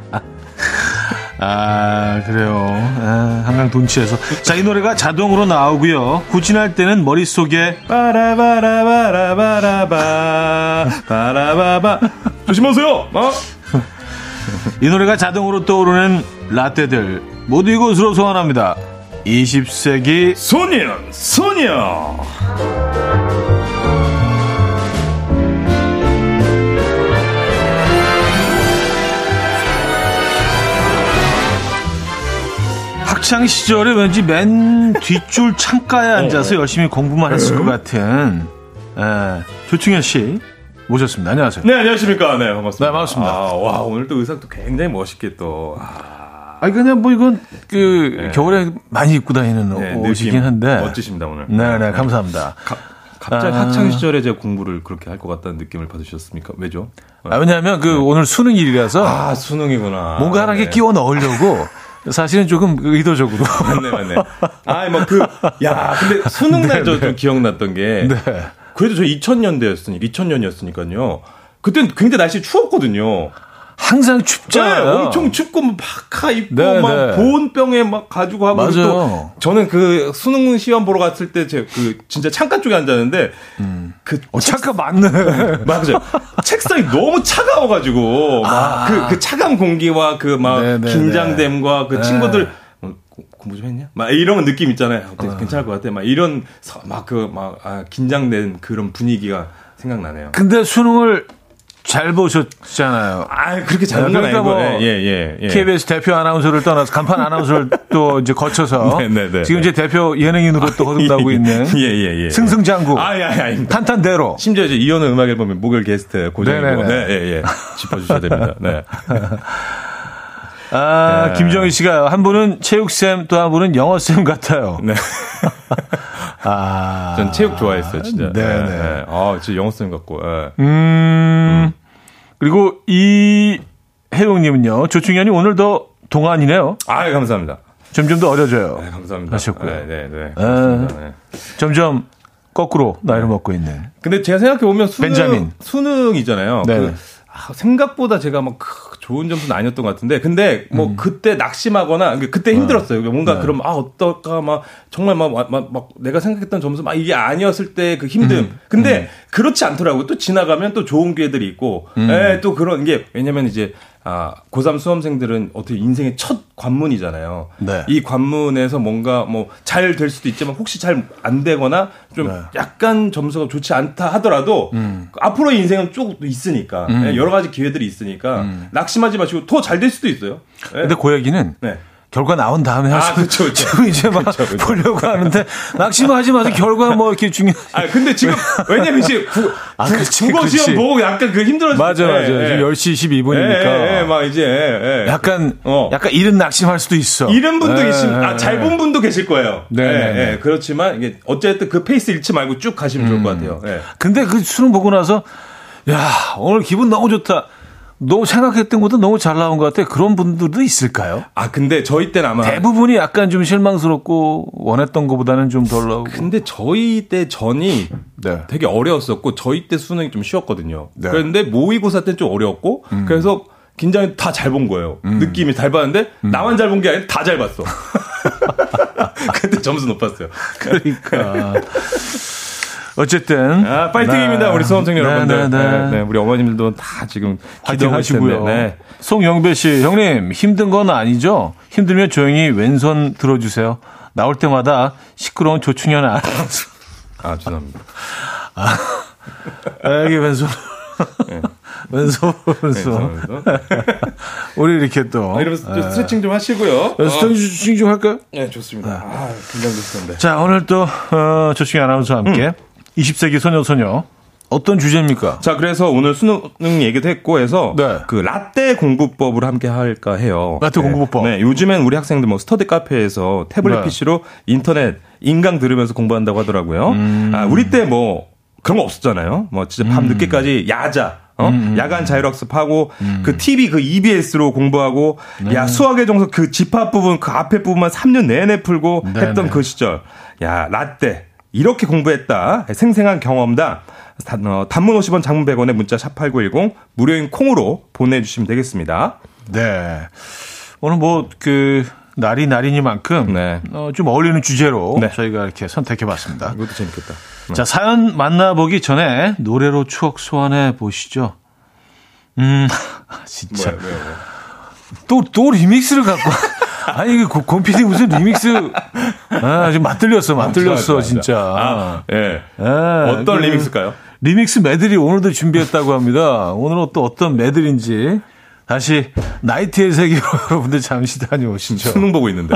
아, 그래요. 아, 한강 돈치에서. 자, 이 노래가 자동으로 나오고요. 후진할 때는 머릿속에 빠라바라바라바라바 바라바바 조심하세요. 어? 이 노래가 자동으로 떠오르는 라떼들 모두 이곳으로 소환합니다. 20세기 소년 소녀 학창 시절에 왠지 맨 뒷줄 창가에 어, 앉아서 네. 열심히 공부만 했을 것 같은 에, 조충현 씨 모셨습니다. 안녕하세요. 네, 안녕하십니까. 네, 반갑습니다. 네, 반갑습니다. 아, 와, 오늘 또 의상도 굉장히 멋있게 또. 아. 아니 그냥 뭐 이건 그 겨울에 많이 입고 다니는 네, 옷이긴 한데. 멋지십니다 오늘. 네, 네, 감사합니다. 가, 갑자기 아. 학창 시절에 제가 공부를 그렇게 할 것 같다는 느낌을 받으셨습니까? 왜죠? 아, 왜냐하면 그 오늘 수능일이라서 아 수능이구나. 뭔가 하나 네. 게 끼워 넣으려고 사실은 조금 의도적으로. 맞네, 맞네. 아, 뭐 그, 야, 근데 수능 날 저 좀 기억났던 게. 네. 그래도 저 2000년대였으니까, 2000년이었으니까요. 그때는 굉장히 날씨 추웠거든요. 항상 네, 춥잖아요. 엄청 춥고 막 파카 입고 네, 막 네. 보온병에 막 가지고 하고. 또 저는 그 수능 시험 보러 갔을 때 제 그 진짜 창가 쪽에 앉았는데 그 어, 잠깐 맞네. 맞아요. 책상이 너무 차가워 가지고 막그그 차가운 공기와 그막 아. 네, 네, 긴장됨과 그 네. 친구들 어, 고- 공부 좀 했냐? 막 이런 느낌 있잖아요. 어때, 괜찮을 것 같아. 막 이런 막그 막 아, 긴장된 그런 분위기가 생각나네요. 근데 수능을 잘 보셨잖아요. 아 그렇게 잘본 건 그러니까 아니고 뭐 예, 예, 예. KBS 대표 아나운서를 떠나서 간판 아나운서를 또 이제 거쳐서 네, 네, 네. 지금 이제 대표 예능인으로 또 거듭나고 있는 예, 예, 예. 승승장구 아, 예, 예. 탄탄대로 심지어 이제 이현우 음악 앨범의 목요일 게스트 고정이고 네네네. 네, 예, 예. 짚어주셔야 됩니다. 네. 아 네. 김정희 씨가 한 분은 체육쌤 또 한 분은 영어쌤 같아요. 네. 아, 전 체육 좋아했어요, 진짜. 네네. 네, 네. 아, 진짜 영어 쌤 같고. 예. 음 그리고 이 혜용님은요 조충현이 오늘 더 동안이네요. 아, 감사합니다. 점점 더 어려져요. 네, 감사합니다. 하셨고요. 네, 네, 네. 네. 점점 거꾸로 나이를 먹고 있는. 근데 제가 생각해 보면 수능 벤자민. 수능이잖아요. 네네. 그, 아, 생각보다 제가 막 크- 좋은 점수는 아니었던 것 같은데, 근데 뭐 그때 낙심하거나 그러니까 그때 힘들었어요. 뭔가 네. 그럼 아 어떨까 막 정말 막, 막, 막, 막 내가 생각했던 점수 막 이게 아니었을 때 그 힘듦. 근데 그렇지 않더라고요. 또 지나가면 또 좋은 기회들이 있고, 예, 또 그런 게 왜냐면 이제 아 고3 수험생들은 어떻게 인생의 첫 관문이잖아요. 네. 이 관문에서 뭔가 뭐 잘 될 수도 있지만 혹시 잘 안 되거나 좀 네. 약간 점수가 좋지 않다 하더라도 앞으로의 인생은 쭉 있으니까 예, 여러 가지 기회들이 있으니까 낙심하지 마시고 더 잘 될 수도 있어요. 예. 근데 그 얘기는 네. 결과 나온 다음에 아, 하시면 그쵸, 그쵸. 지금 이제 막 그쵸, 그쵸. 보려고 하는데 낙심하지 마세요. 결과 뭐 이렇게 중요. 아 근데 지금 왜냐면 이제 구, 아, 구- 그치, 국어 그치. 시험 보고 약간 그 힘들어지 맞아 맞아. 지금 10시 12분이니까. 예, 예, 막 이제 예, 예. 약간 어. 약간 이른 낙심할 수도 있어. 이런 분도 예, 예, 아, 잘 본 분도 계실 거예요. 네, 예, 네, 네. 예. 그렇지만, 이게, 어쨌든 그 페이스 잃지 말고 쭉 가시면 좋을 것 같아요. 예. 근데 그 수능 보고 나서 야 오늘 기분 너무 좋다. 너무 생각했던 것도 너무 잘 나온 것 같아. 그런 분들도 있을까요? 아, 근데 저희 때는 아마. 대부분이 약간 좀 실망스럽고 원했던 것보다는 좀 덜 나오고. 근데 저희 때 전이 네. 되게 어려웠었고, 저희 때 수능이 좀 쉬웠거든요. 네. 음. 그런데 모의고사 때는 좀 어려웠고, 그래서 긴장이 다 잘 본 거예요. 느낌이 잘 봤는데, 음. 나만 잘 본 게 아니라 다 잘 봤어. 그때 점수 높았어요. 그러니까. 어쨌든. 아, 파이팅입니다, 네. 우리 수험생 네, 여러분들. 네, 네. 네, 네, 우리 어머님들도 다 지금 화이팅 기도하고 있을 하시고요. 텐데, 네. 송영배 씨, 형님, 힘든 건 아니죠? 힘들면 조용히 왼손 들어주세요. 나올 때마다 시끄러운 조충현 아나운서. 아, 죄송합니다. 아, 여기 왼손. 네. 왼손, 왼손. 우리 이렇게 또. 아, 이러면서 좀 스트레칭 좀 하시고요. 스트레칭 좀 할까요? 네, 좋습니다. 아, 긴장되시던데. 자, 오늘 또, 어, 조충현 아나운서와 함께 20세기 소녀 소녀. 어떤 주제입니까? 자, 그래서 오늘 수능 얘기도 했고 해서 네. 그 라떼 공부법을 함께 할까 해요. 라떼 네. 공부법. 네, 요즘엔 우리 학생들 뭐 스터디 카페에서 태블릿 네. PC로 인터넷 인강 들으면서 공부한다고 하더라고요. 음. 아, 우리 때 뭐 그런 거 없었잖아요. 뭐 진짜 밤 늦게까지 야자 어? 음, 야간 자율학습하고 그 TV 그 EBS로 공부하고 네. 야 수학의 정석 그 집합 부분 그 앞에 부분만 3년 내내 풀고 네, 했던 네. 그 시절 야 라떼 이렇게 공부했다 생생한 경험담 단, 어, 단문 50원 장문 100원에 문자 샵 8910 무료인 콩으로 보내주시면 되겠습니다. 네. 오늘 뭐, 그, 날이 날이니만큼. 네. 어, 좀 어울리는 주제로 네. 저희가 이렇게 선택해 봤습니다. 이것도 재밌겠다. 자, 사연 만나보기 전에 노래로 추억 소환해 보시죠. 음, 진짜. 뭐야, 뭐야, 뭐야. 또, 또 리믹스를 갖고. 와. 아니, 이게 고- 곰피디 무슨 리믹스. 아, 지금 맛들렸어, 맛들렸어, 좋아, 좋아, 진짜. 아, 예. 예, 어떤 그 리믹스일까요? 리믹스 메들리 오늘도 준비했다고 합니다. 오늘은 또 어떤 메들리인지 다시 나이트의 세계로 여러분들 잠시 다녀오시죠. 수능 보고 있는데.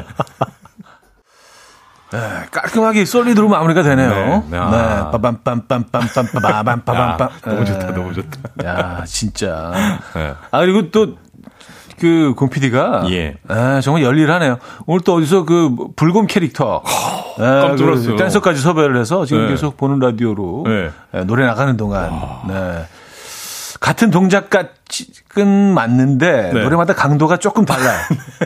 네, 깔끔하게 솔리드로 마무리가 되네요. 네, 네, 네, 아. 빠밤빰빰빰빰빰빰빰빰. 야, 너무 좋다, 너무 좋다. 야, 진짜. 네. 아, 그리고 또, 그 공PD가 예. 아, 정말 열일하네요. 오늘 또 어디서 그 불곰 캐릭터 아, 깜짝 놀랐어요. 그 댄서까지 섭외를 해서 지금 네. 계속 보는 라디오로 네. 예, 노래 나가는 동안 네. 같은 동작까지는 맞는데 네. 노래마다 강도가 조금 달라요.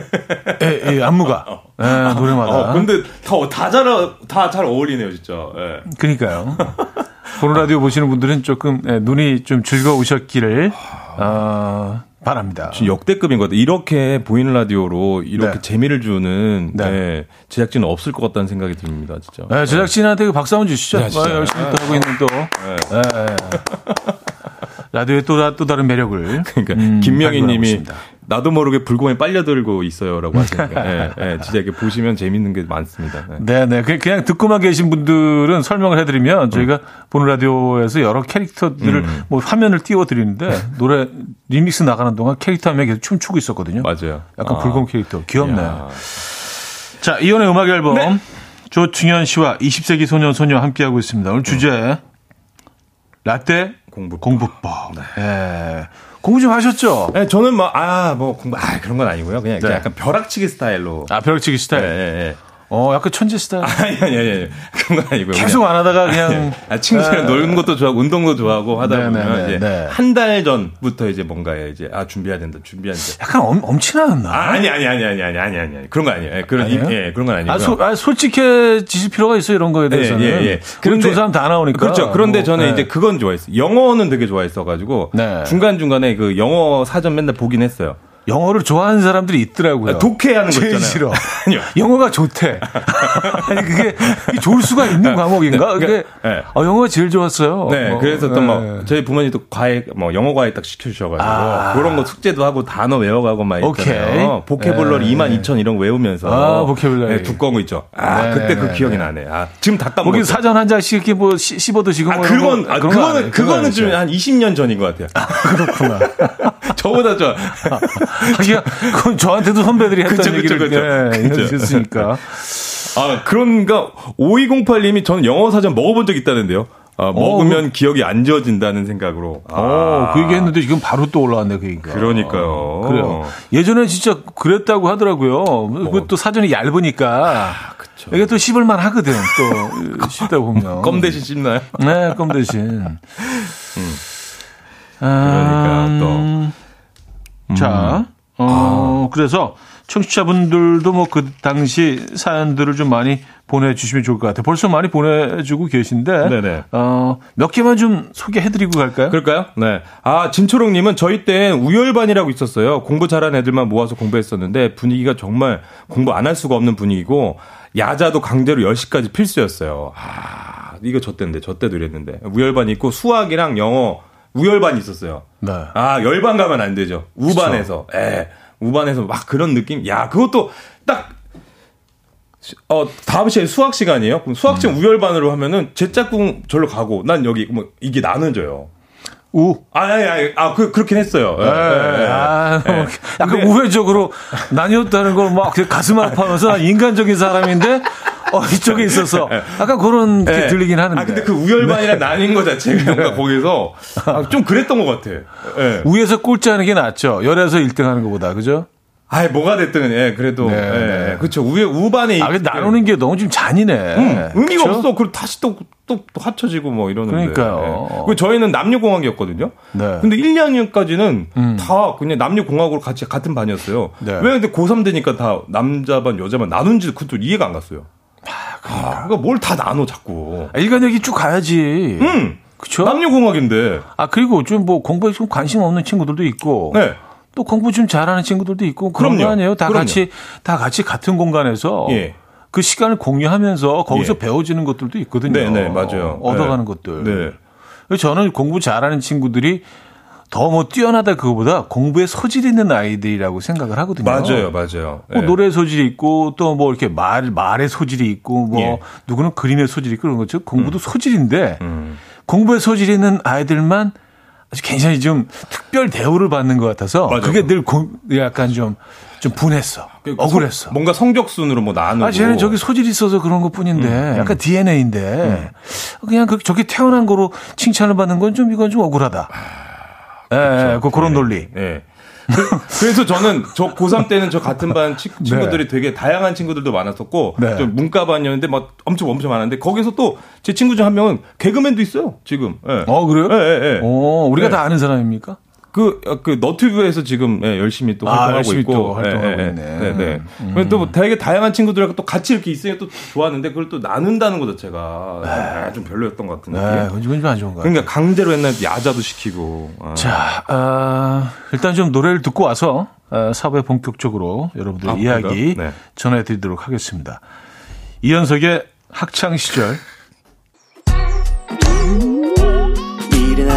예, 예, 안무가 예, 노래마다. 어, 근데 다다잘다잘 어울리네요, 진짜. 예. 그러니까요. 보는 라디오 보시는 분들은 조금 예, 눈이 좀 즐거우셨기를 어, 바랍니다. 역대급인 것 같아요. 이렇게 보이는 라디오로 이렇게 네. 재미를 주는 네. 예, 제작진은 없을 것 같다는 생각이 듭니다, 진짜. 네, 제작진한테 그 박수 한번 주시죠. 네. 아, 열심히 또 하고 있는 또 예, 예. 라디오의 또, 다- 또 다른 매력을 그러니까 음, 김명희 님이 있습니다. 나도 모르게 불곰에 빨려들고 있어요라고 하시니까 예, 예, 진짜 이렇게 보시면 재밌는 게 많습니다. 예. 네, 네. 그- 그냥 듣고만 계신 분들은 설명을 해드리면 저희가 보는 라디오에서 여러 캐릭터들을 뭐 화면을 띄워드리는데 노래 리믹스 나가는 동안 캐릭터 한 명이 계속 춤추고 있었거든요. 맞아요. 약간 아. 불곰 캐릭터. 귀엽네. 이야. 자, 이혼의 음악 앨범. 네. 조충현 씨와 20세기 소년 소녀 함께하고 있습니다. 오늘 주제 라떼 공부법. 공부법. 예. 공부 좀 하셨죠? 예, 저는 뭐, 아, 뭐, 공부, 아, 그런 건 아니고요. 그냥 네. 약간 벼락치기 스타일로. 아, 벼락치기 예, 스타일. 예, 예. 어, 약간 천재 스타일. 아니, 아니, 아니. 그런 건 아니고요. 계속 그냥. 안 하다가 그냥. 예. 아, 친구들이랑 네. 노는 것도 좋아하고, 운동도 좋아하고 하다 네, 보면, 네, 네, 이제 네. 한달 전부터 이제 뭔가에 이제, 아, 준비해야 된다, 준비해야 된다. 약간 엄, 엄친하였나? 아, 아니, 아니, 아니, 아니, 아니, 아니, 아니. 그런 거 아니에요. 예, 그런, 아니에요? 예, 그런 건 아니에요. 아, 소, 아, 솔직해지실 필요가 있어요, 이런 거에 예, 대해서는. 예, 예, 예. 그런 조사하면 다 나오니까. 그렇죠. 그런데 뭐, 저는 네. 이제 그건 좋아했어요. 영어는 되게 좋아했어가지고, 네. 중간중간에 그 영어 사전 맨날 보긴 했어요. 영어를 좋아하는 사람들이 있더라고요. 아, 독해하는 거 있잖아요. 싫어. 아니요. 영어가 좋대. 아니 그게 좋을 수가 있는 과목인가? 네, 그게 네. 아, 영어가 제일 좋았어요. 네, 뭐, 그래서 또 네. 뭐 저희 부모님도 과외 뭐 영어 과외 딱 시켜주셔가지고 아. 그런 거 숙제도 하고 단어 외워가고 막 있잖아요. 오케이. 보케블러리 네. 2만 2천 이런 거 외우면서 아, 보케블러리. 네, 두꺼운 거 있죠. 아 네, 그때 네, 그 네, 기억이 네. 나네. 아 지금 다 까먹었어. 거기 사전 한 장씩 이렇게 뭐 씹- 씹어 드시고 아뭐 그건 거, 아, 거 그거는? 그거는. 좀 한 20년 전인 것 같아요. 그렇구나. 저보다 저 하기야 그건 저한테도 선배들이 했던 그쵸, 얘기를 그쵸. 네, 그쵸. 해주셨으니까. 아, 그런가 5208님이 저는 영어 사전 먹어본 적 있다는데요. 아, 먹으면 기억이 안 지워진다는 생각으로. 아, 어, 그 얘기 했는데 지금 바로 또 올라왔네, 그 얘기가. 그러니까요. 그래요. 예전에 진짜 그랬다고 하더라고요. 그것도 사전이 얇으니까. 그쵸. 이게 또 씹을만 하거든, 또. 씹다 보면. 껌 대신 씹나요? 네, 껌 대신. 그러니까 또. 음. 자, 어, 그래서 청취자분들도 뭐 그 당시 사연들을 좀 많이 보내주시면 좋을 것 같아요. 벌써 많이 보내주고 계신데, 네네. 어, 몇 개만 좀 소개해드리고 갈까요? 그럴까요? 네. 아, 진초롱님은 저희 땐 우열반이라고 있었어요. 공부 잘하는 애들만 모아서 공부했었는데 분위기가 정말 공부 안 할 수가 없는 분위기고 야자도 강제로 10시까지 필수였어요. 아, 이거 저 때인데, 저 때도 이랬는데. 우열반 있고 수학이랑 영어 우열반이 있었어요. 네. 아, 열반 가면 안 되죠. 우반에서. 예. 우반에서 막 그런 느낌? 야, 그것도 딱, 어, 다음 시간에 수학 시간이에요? 그럼 수학 음. 시간 우열반으로 하면은 제 짝꿍 절로 가고 난 여기, 뭐, 이게 나눠져요. 우. 아, 아니, 아니, 아, 그, 그렇긴 했어요. 예, 예, 예. 아, 예. 뭐 약간 근데- 우회적으로 나뉘었다는 걸 막 가슴 아파하면서 난 인간적인 사람인데, 어, 이쪽에 있어서 약간 그런 게 예. 들리긴 하는데. 아, 근데 그 우열반이랑 나뉜 거 자체가 뭔가 거기서 아, 좀 그랬던 것 같아. 예. 위에서 꼴찌하는 게 낫죠. 열에서 1등 하는 것보다, 그죠? 아이, 뭐가 됐든, 예, 그래도. 네, 예, 네. 예. 그쵸. 우, 우반에. 아, 나누는 게 너무 좀 잔인해. 음, 의미가 그쵸? 없어. 그리고 다시 또, 또, 또 합쳐지고 뭐 이러는데. 그러니까요. 예. 그리고 저희는 남녀 공학이었거든요. 네. 근데 1, 2학년까지는 다 그냥 남녀 공학으로 같이 같은 반이었어요. 네. 왜 근데 고3 되니까 다 남자반, 여자반 나눈지 그것도 이해가 안 갔어요. 아, 그러니까 뭘 다 나눠 자꾸. 아, 일간 얘기 쭉 가야지. 음. 그쵸? 남녀공학인데. 아, 그리고 좀 뭐 공부에 좀 관심 없는 친구들도 있고. 네. 또 공부 좀 잘하는 친구들도 있고. 그런 그럼요. 거 아니에요? 다 그럼요. 같이, 다 같이 같은 공간에서. 예. 그 시간을 공유하면서 거기서 예. 배워지는 것들도 있거든요. 네, 네, 맞아요. 얻어가는 네. 것들. 네. 저는 공부 잘하는 친구들이 더 뭐 뛰어나다 그거보다 공부에 소질 있는 아이들이라고 생각을 하거든요. 맞아요, 맞아요. 뭐 예. 노래 소질이 있고 또 뭐 이렇게 말 말의 소질이 있고 뭐 예. 누구는 그림의 소질이 있고 그런 거죠. 공부도 소질인데 음. 공부에 소질이 있는 아이들만 아주 굉장히 좀 특별 대우를 받는 것 같아서 맞아요. 그게 늘 고, 약간 좀좀 분했어. 억울했어. 성- 뭔가 성적순으로 뭐 나누고. 아, 쟤는 저기 소질이 있어서 그런 것 뿐인데, 음, 약간 DNA인데, 그냥 그, 저기 태어난 거로 칭찬을 받는 건 좀, 이건 좀 억울하다. 예, 예, 그, 그런 논리. 예. 그래서 저는 저 고3 때는 저 같은 반 치- 친구들이 되게 다양한 친구들도 많았었고 네. 좀 문과반이었는데 막 엄청 엄청 많았는데 거기서 또 제 친구 중 한 명은 개그맨도 있어요 지금. 예. 어, 그래요? 예, 예, 예. 어, 우리가 네. 다 아는 사람입니까? 그, 어, 그, 너튜브에서 지금, 예, 열심히 또 아, 활동하고 열심히 있고. 또 활동하고 예, 예, 있네. 네, 네. 그래서 또뭐 되게 다양한 친구들하고 또 같이 이렇게 있으니까 또 좋았는데 그걸 또 나눈다는 것 자체가 아, 좀 별로였던 것 같은 네. 그건 좀안 좋은 것 같아요. 그러니까 강제로 옛날 야자도 시키고. 아. 자, 아, 일단 좀 노래를 듣고 와서 아, 사부에 본격적으로 여러분들 아, 이야기? 네. 전해드리도록 하겠습니다. 이현석의 학창 시절.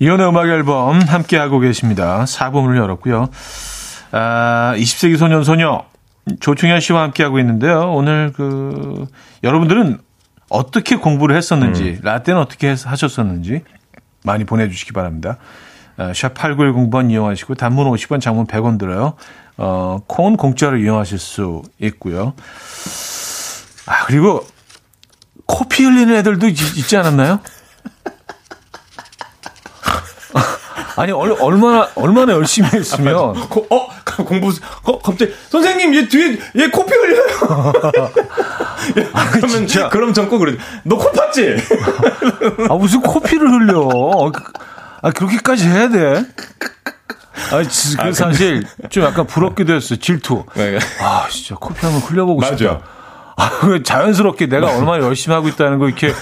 이연의 음악 앨범 함께하고 계십니다. 4부문을 열었고요. 아, 20세기 소년 소녀 조충현 씨와 함께하고 있는데요. 오늘 그 여러분들은 어떻게 공부를 했었는지, 라떼는 어떻게 했- 하셨었는지 많이 보내주시기 바랍니다. 아, 샵 8910번 이용하시고 단문 50원, 장문 100원 들어요. 어, 콩은 공짜로 이용하실 수 있고요. 아, 그리고 코피 흘리는 애들도 있, 있지 않았나요? 아니 얼, 얼마나 얼마나 열심히 했으면 고- 어, 공부, 어, 갑자기, 선생님, 얘 뒤에, 얘 코피 흘려요. 야, 그러면, 진짜. 그럼 전꼭 그래. 너 코 팠지? 아 무슨 코피를 흘려 아 그렇게까지 해야 돼? 아, 지- 그 사실 좀 약간 부럽기도 했어 질투. 네. 아 진짜 코피 한번 흘려보고 맞아. 싶다. 아, 그 자연스럽게 내가 얼마나 열심히 하고 있다는 거 이렇게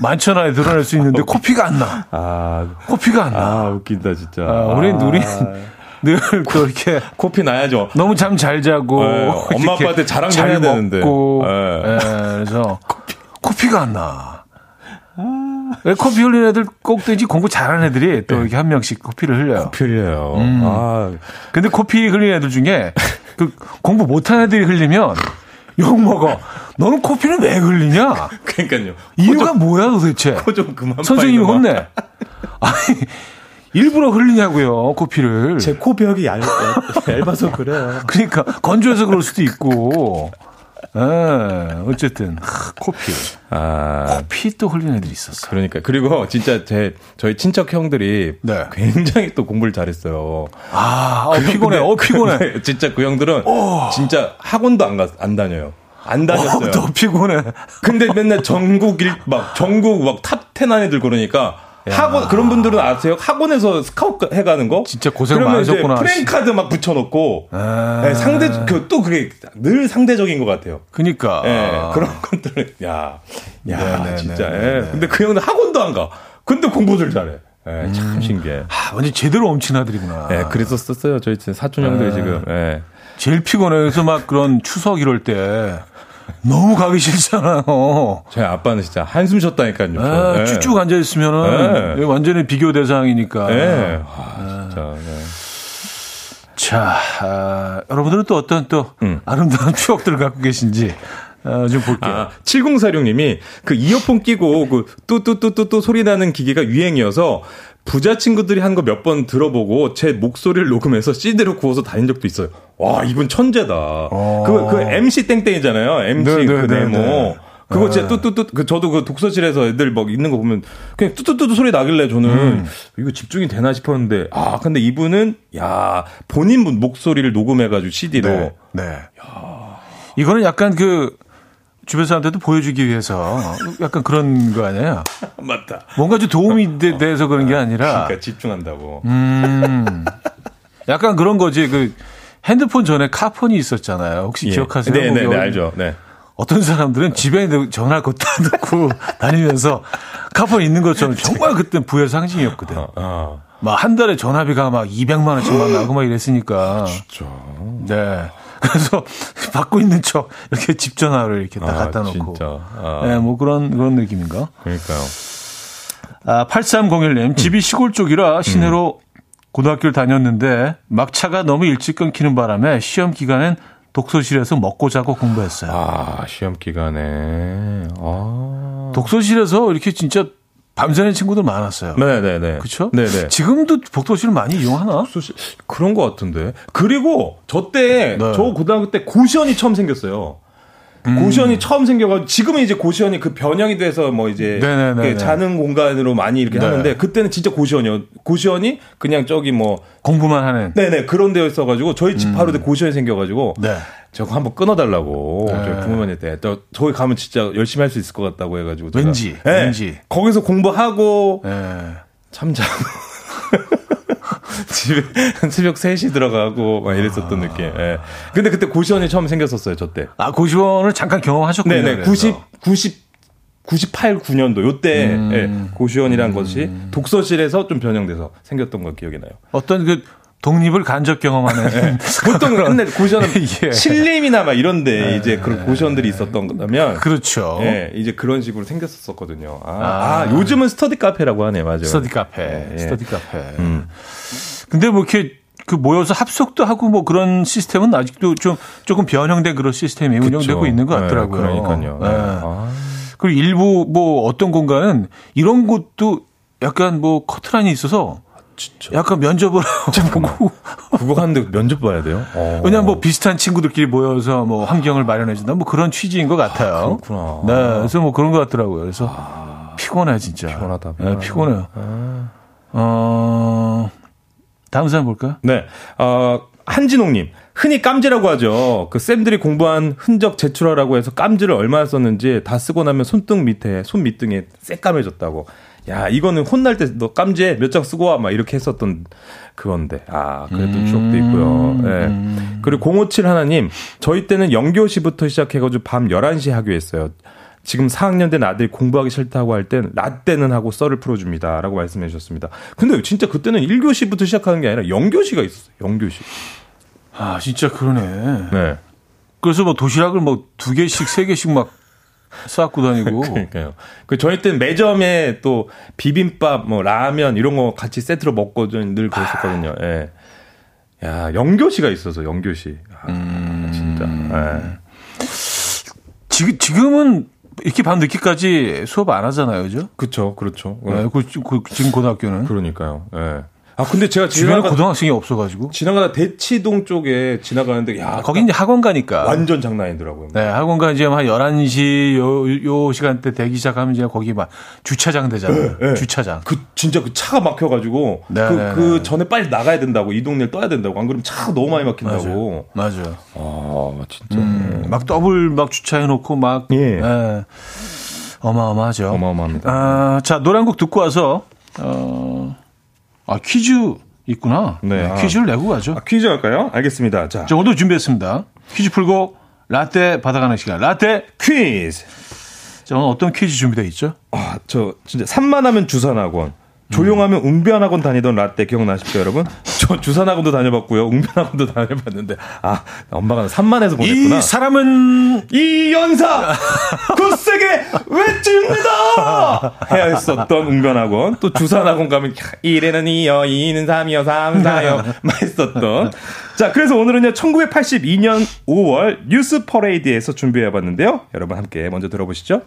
만천하에 드러낼 수 있는데 코피가 안 나. 아, 코피가 안 나. 아, 웃긴다, 진짜. 아, 우린 우린 늘또 이렇게 코피 나야죠. 너무 잠 잘 자고 네, 엄마 아빠한테 자랑 좀잘 해야 되는데. 먹고 네. 예, 그래서 코피. 가안 나. 왜 코피 흘리는 애들 꼭대지 공부 잘하는 애들이 또 이렇게 한 명씩 코피를 흘려요. 필이에요. 음. 아, 근데 코피 흘리는 애들 중에 그 공부 못하는 애들이 흘리면 욕 먹어. 너는 코피는 왜 흘리냐? 그러니까요. 이유가 뭐야 도대체? 코 좀 그만. 선생님이 좀 혼내. 아니 일부러 흘리냐고요 코피를. 제 코벽이 얇, 얇, 얇 아서 그래요. 그러니까 건조해서 그럴 수도 있고. 예, 어쨌든 하, 코피. 아, 피또 흘리는 애들이 있었어. 그러니까. 그리고 진짜 제, 저희 친척 형들이 네. 굉장히 또 공부를 잘했어요. 아, 어, 피곤해. 어, 피곤해. 진짜 그 형들은 진짜 학원도 안, 가, 안 다녀요. 안 다녔어요. 어, 더 피곤해. 근데 맨날 전국 일, 막, 전국 막 top 10 안에 들 그러니까 학원, 그런 분들은 아세요? 학원에서 스카우트 해가는 거? 진짜 고생 많으셨구나. 프랭카드 막 붙여놓고. 아. 네, 상대, 그, 또 그게 늘 상대적인 것 같아요. 그니까. 예, 그런 것들은, 야, 야, 네, 네, 진짜, 네, 예. 네, 네. 근데 그 형은 학원도 안 가. 근데 공부들 잘해. 예, 음. 참 신기해. 아, 완전 제대로 엄친 아들이구나. 예, 그래서 썼어요. 저희 사촌 형들이 네. 지금, 예. 제일 피곤해. 그래서 막 그런 추석 이럴 때 너무 가기 싫잖아요. 저희 아빠는 진짜 한숨 쉬었다니까요. 아, 예. 쭉쭉 앉아 있으면은 네. 완전히 비교 대상이니까. 예. 아, 진짜. 네. 자, 아, 여러분들은 또 어떤 또 음. 아름다운 추억들을 갖고 계신지 어, 좀 볼게요. 아, 7046님이 그 이어폰 끼고 그 뚜뚜뚜뚜뚜 소리 나는 기계가 유행이어서 부자 친구들이 한 거 몇 번 들어보고 제 목소리를 녹음해서 CD로 구워서 다닌 적도 있어요. 와, 이분 천재다. 그, 그 MC 땡땡이잖아요. MC 어. 네, 그 네, 네모. 네, 네. 그거 진짜 뚜뚜뚜, 그 저도 그 독서실에서 애들 막 있는 거 보면 그냥 뚜뚜뚜뚜 소리 나길래 저는 음. 이거 집중이 되나 싶었는데 아, 근데 이분은 야, 본인 분 목소리를 녹음해가지고 CD로. 네. 네. 이거는 약간 그 주변 사람들도 보여주기 위해서 약간 그런 거 아니에요? 맞다. 뭔가 좀 도움이 돼, 돼서 그런 게 아니라 그러니까 집중한다고. 음, 약간 그런 거지. 그 핸드폰 전에 카폰이 있었잖아요. 혹시 예. 기억하세요? 네, 네, 네, 알죠. 네. 어떤 사람들은 집에 전화를 걷다 놓고 다니면서 카폰 있는 것처럼 정말 그때 부의 상징이었거든. 아, 막한 달에 전화비가 막 200만 원씩만 나고 막 이랬으니까. 네. 그래서 받고 있는 척 이렇게 집 전화를 이렇게 딱 아, 갖다 놓고. 진짜. 아, 네, 뭐 그런 그런 느낌인가? 그러니까요. 아, 8301님, 집이 시골 쪽이라 시내로 고등학교를 다녔는데 막차가 너무 일찍 끊기는 바람에 시험 기간엔 독서실에서 먹고 자고 공부했어요. 아, 시험 기간에. 아. 독서실에서 이렇게 진짜 밤새는 친구들 많았어요. 네네네. 그렇죠? 네네. 지금도 독서실을 많이 이용하나? 소시- 그런 것 같은데. 그리고 저 때, 네. 저 고등학교 때 고시원이 처음 생겼어요. 음. 고시원이 처음 생겨가지고 지금은 이제 고시원이 그 변형이 돼서 뭐 이제 네네네네. 이렇게 자는 공간으로 많이 이렇게 네. 하는데 그때는 진짜 고시원이요. 고시원이 그냥 저기 뭐 공부만 하는. 네네 그런 데였어가지고 저희 집 바로 고시원이 생겨가지고 음. 네. 저거 한번 끊어달라고 네. 저희 부모님한테 또 저기 가면 진짜 열심히 할 수 있을 것 같다고 해가지고 왠지, 네. 왠지. 거기서 공부하고 예. 참 자고 집에 한 새벽 3시 들어가고 막 이랬었던 아. 느낌. 예. 근데 그때 고시원이 처음 생겼었어요, 저 때. 아, 고시원을 잠깐 경험하셨군요. 네네. 그래서. 90, 90, 98, 9년도 요때 음. 예, 고시원이란 것이 독서실에서 좀 변형돼서 생겼던 걸 기억이 나요. 어떤 그 독립을 간접 경험하는. 보통 옛날 고시원은 예. 신림이나 막 이런데 이제 그런 고시원들이 있었던 거라면 그렇죠. 예, 이제 그런 식으로 생겼었거든요. 아, 아. 아, 요즘은 스터디 카페라고 하네, 맞아요. 스터디 카페. 예, 예. 스터디 카페. 음. 근데 뭐 이렇게 그 모여서 합숙도 하고 뭐 그런 시스템은 아직도 좀 조금 변형된 그런 시스템이 운영되고 그쵸. 있는 것 예, 같더라고요. 그러니까요. 예. 예. 아. 그리고 일부 뭐 어떤 공간은 이런 곳도 약간 뭐 커트라인이 있어서. 약간 면접을 보고 그거 하는데 면접 봐야 돼요? 어. 왜냐면 뭐 비슷한 친구들끼리 모여서 뭐 환경을 마련해 준다 뭐 그런 취지인 것 같아요. 그렇구나. 네, 그래서 뭐 그런 것 같더라고요. 그래서 피곤해 진짜. 피곤하다, 네, 피곤하다. 피곤해요. 어 다음 사람 볼까요? 네. 어, 한진홍님. 흔히 깜지라고 하죠. 그 쌤들이 공부한 흔적 제출하라고 해서 깜지를 얼마나 썼는지 다 쓰고 나면 손등 밑에, 손 밑등에 새까매졌다고. 야, 이거는 혼날 때 너 깜지에 몇 장 쓰고 와. 막 이렇게 했었던 그건데. 아, 그래도 추억도 있고요. 예. 그리고 057 하나님. 저희 때는 영교시부터 시작해가지고 밤 11시에 하교했어요. 지금 4학년 된 아들이 공부하기 싫다고 할 땐 라떼는 하고 썰을 풀어줍니다. 라고 말씀해 주셨습니다. 근데 진짜 그때는 1교시부터 시작하는 게 아니라 영교시가 있었어요. 영교시. 아 진짜 그러네. 네. 그래서 뭐 도시락을 뭐 두 개씩 세 개씩 막 쌓고 다니고. 그러니까요. 그 저희 때는 매점에 또 비빔밥, 뭐 라면 이런 거 같이 세트로 먹고 좀늘 그랬었거든요. 예. 야, 영교시가 있어서 영교시. 아, 진짜. 예. 지금 지금은 이렇게 밤 늦게까지 수업 안 하잖아요, 그죠? 그렇죠. 그렇죠. 네, 그, 그, 지금 고등학교는 그러니까요. 예. 아, 근데 제가 주변에 지나가 고등학생이 없어가지고. 지나가다 대치동 쪽에 지나가는데 야, 거기 이제 학원 가니까. 완전 장난 아니더라고요. 네, 학원 가 이제 한 11시 요, 요 시간대 되기 시작하면 이제 거기 막 주차장 되잖아요. 네. 주차장. 그 진짜 그 차가 막혀가지고 네, 그, 네, 그 네. 전에 빨리 나가야 된다고 이 동네를 떠야 된다고 안 그러면 차가 너무 많이 막힌다고. 맞아요. 아 진짜 음, 막 더블 막 주차해놓고 막. 예. 예. 어마어마하죠. 어마어마합니다. 아, 자, 노래 한 곡 듣고 와서, 어, 아, 퀴즈 있구나. 네. 퀴즈를 내고 가죠. 아, 퀴즈 할까요? 알겠습니다. 자, 자, 오늘도 준비했습니다. 퀴즈 풀고 라떼 받아가는 시간. 라떼. 퀴즈. 자, 오늘 어떤 퀴즈 준비되어 있죠? 아, 저 진짜 산만하면 주산학원. 조용하면 웅변학원 다니던 라떼 기억나십니까, 여러분? 저 주산학원도 다녀봤고요. 웅변학원도 다녀봤는데, 아, 엄마가 산만해서 보냈구나. 이 사람은 이 연사 굳세게 외칩니다 해야 했었던 웅변학원 또 주산학원 가면 일에는 이어 이는 삼이어 삼사여 막 했었던 자 그래서 오늘은요 1982년 5월 뉴스 퍼레이드에서 준비해봤는데요 여러분 함께 먼저 들어보시죠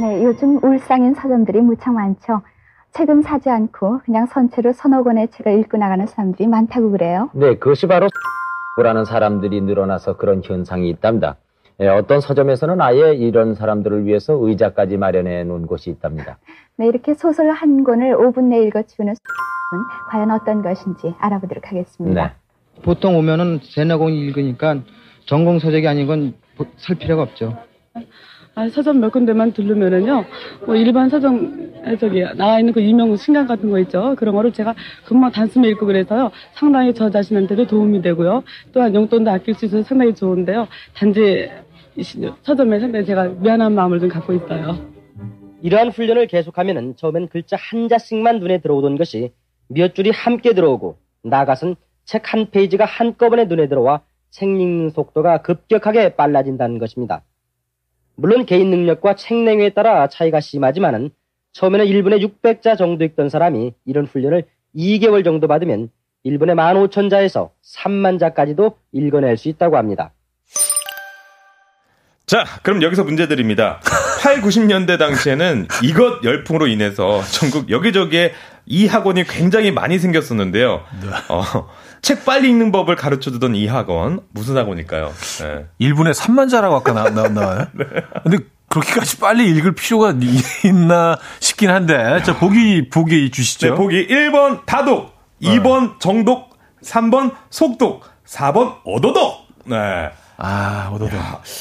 네, 요즘 울상인 서점들이 무척 많죠. 책은 사지 않고 그냥 선 채로 서너 권의 책을 읽고 나가는 사람들이 많다고 그래요. 네, 그것이 바로 라는 사람들이 늘어나서 그런 현상이 있답니다. 예, 어떤 서점에서는 아예 이런 사람들을 위해서 의자까지 마련해 놓은 곳이 있답니다. 네, 이렇게 소설 한 권을 5분 내에 읽어치우는 은 과연 어떤 것인지 알아보도록 하겠습니다. 네. 보통 오면은 세나공 읽으니까 전공 서적이 아닌 건 살 필요가 없죠. 아, 서점 몇 군데만 들르면은요, 뭐 일반 서점에 저기 나와 있는 그 유명 신간 같은 거 있죠. 그런 거를 제가 금방 단숨에 읽고 그래서요, 상당히 저 자신한테도 도움이 되고요. 또한 용돈도 아낄 수 있어서 상당히 좋은데요. 단지 서점에 상당히 제가 미안한 마음을 좀 갖고 있어요. 이러한 훈련을 계속하면은 처음엔 글자 한 자씩만 눈에 들어오던 것이 몇 줄이 함께 들어오고 나아가선 책 한 페이지가 한꺼번에 눈에 들어와 책 읽는 속도가 급격하게 빨라진다는 것입니다. 물론 개인 능력과 책 내용에 따라 차이가 심하지만은 처음에는 1분에 600자 정도 읽던 사람이 이런 훈련을 2개월 정도 받으면 1분에 15,000자에서 3만 자까지도 읽어낼 수 있다고 합니다. 자, 그럼 여기서 문제 드립니다. 8, 90년대 당시에는 이것 열풍으로 인해서 전국 여기저기에 이 학원이 굉장히 많이 생겼었는데요. 어, 책 빨리 읽는 법을 가르쳐 주던 이 학원, 무슨 학원일까요? 네. 1분에 3만 자라고 아까 나, 나, 나와요? 근데 그렇게까지 빨리 읽을 필요가 있나 싶긴 한데. 자, 보기, 보기 주시죠. 네, 보기 1번 다독, 2번 정독, 3번 속독, 4번 어도독. 네. 아, 오도독.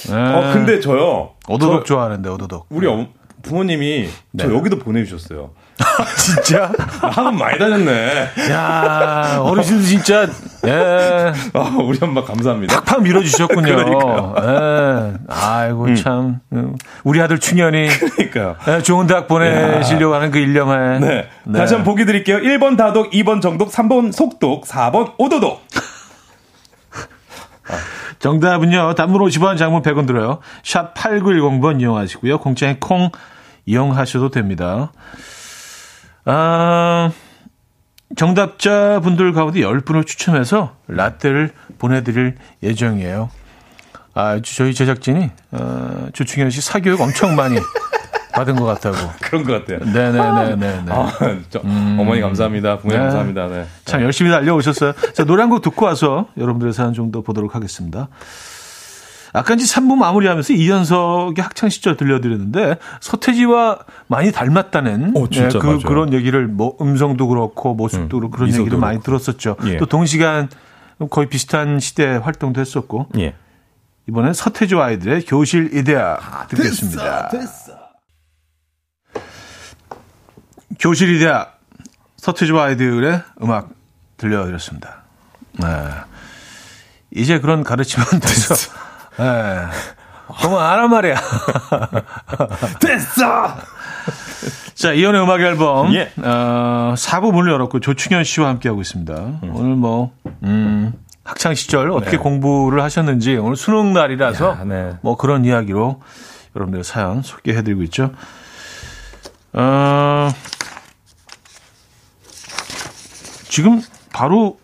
네. 어, 근데 저요. 오도독 저- 좋아하는데, 오도독. 우리 어, 부모님이 저 네. 여기도 보내주셨어요. 진짜? 학원 많이 다녔네. 야 어르신들 진짜, 예. 아, 우리 엄마 감사합니다. 팍팍 밀어주셨군요. 그러니까요. 예. 아이고, 참. 음, 우리 아들 충현이 그러니까요. 예, 좋은 대학 보내시려고 하는 그 일념에. 네. 다시 한번 보기 드릴게요. 1번 다독, 2번 정독, 3번 속독, 4번 오도독. 정답은요, 단문 50원, 장문 100원 들어요. 샵 8910번 이용하시고요. 공짜인 콩 이용하셔도 됩니다. 아, 정답자 분들 가운데 10분을 추첨해서 라떼를 보내드릴 예정이에요. 아, 저희 제작진이, 어, 주충현 씨 사교육 엄청 많이 받은 것 같다고. 그런 것 같아요. 네네네네. 아, 저, 어머니 감사합니다. 부모님 네. 감사합니다. 네. 참 열심히 달려오셨어요. 자, 노래 한 곡 듣고 와서 여러분들의 사연 좀 더 보도록 하겠습니다. 아까 이제 3부 마무리하면서 이현석의 학창 시절 들려드렸는데 서태지와 많이 닮았다는 오, 진짜 그, 맞아요. 그런 얘기를 뭐 음성도 그렇고 모습도 음, 그렇고 그런 미소도 얘기를 많이. 들었었죠. 예. 또 동시간 거의 비슷한 시대 활동도 했었고 예. 이번엔 서태지와 아이들의 교실 이데아 아, 듣겠습니다. 교실 이데아 서태지와 아이들의 음악 들려드렸습니다. 네. 이제 그런 가르치면 돼서 네. 그만하란 말이야. 됐어! 자, 이연의 음악 앨범. 예. 어, 4부 문을 열었고, 조충현 씨와 함께하고 있습니다. 오늘 뭐, 음, 학창 시절 어떻게 네. 공부를 하셨는지, 오늘 수능 날이라서, 야, 네. 뭐 그런 이야기로 여러분들의 사연 소개해드리고 있죠. 어, 지금 바로,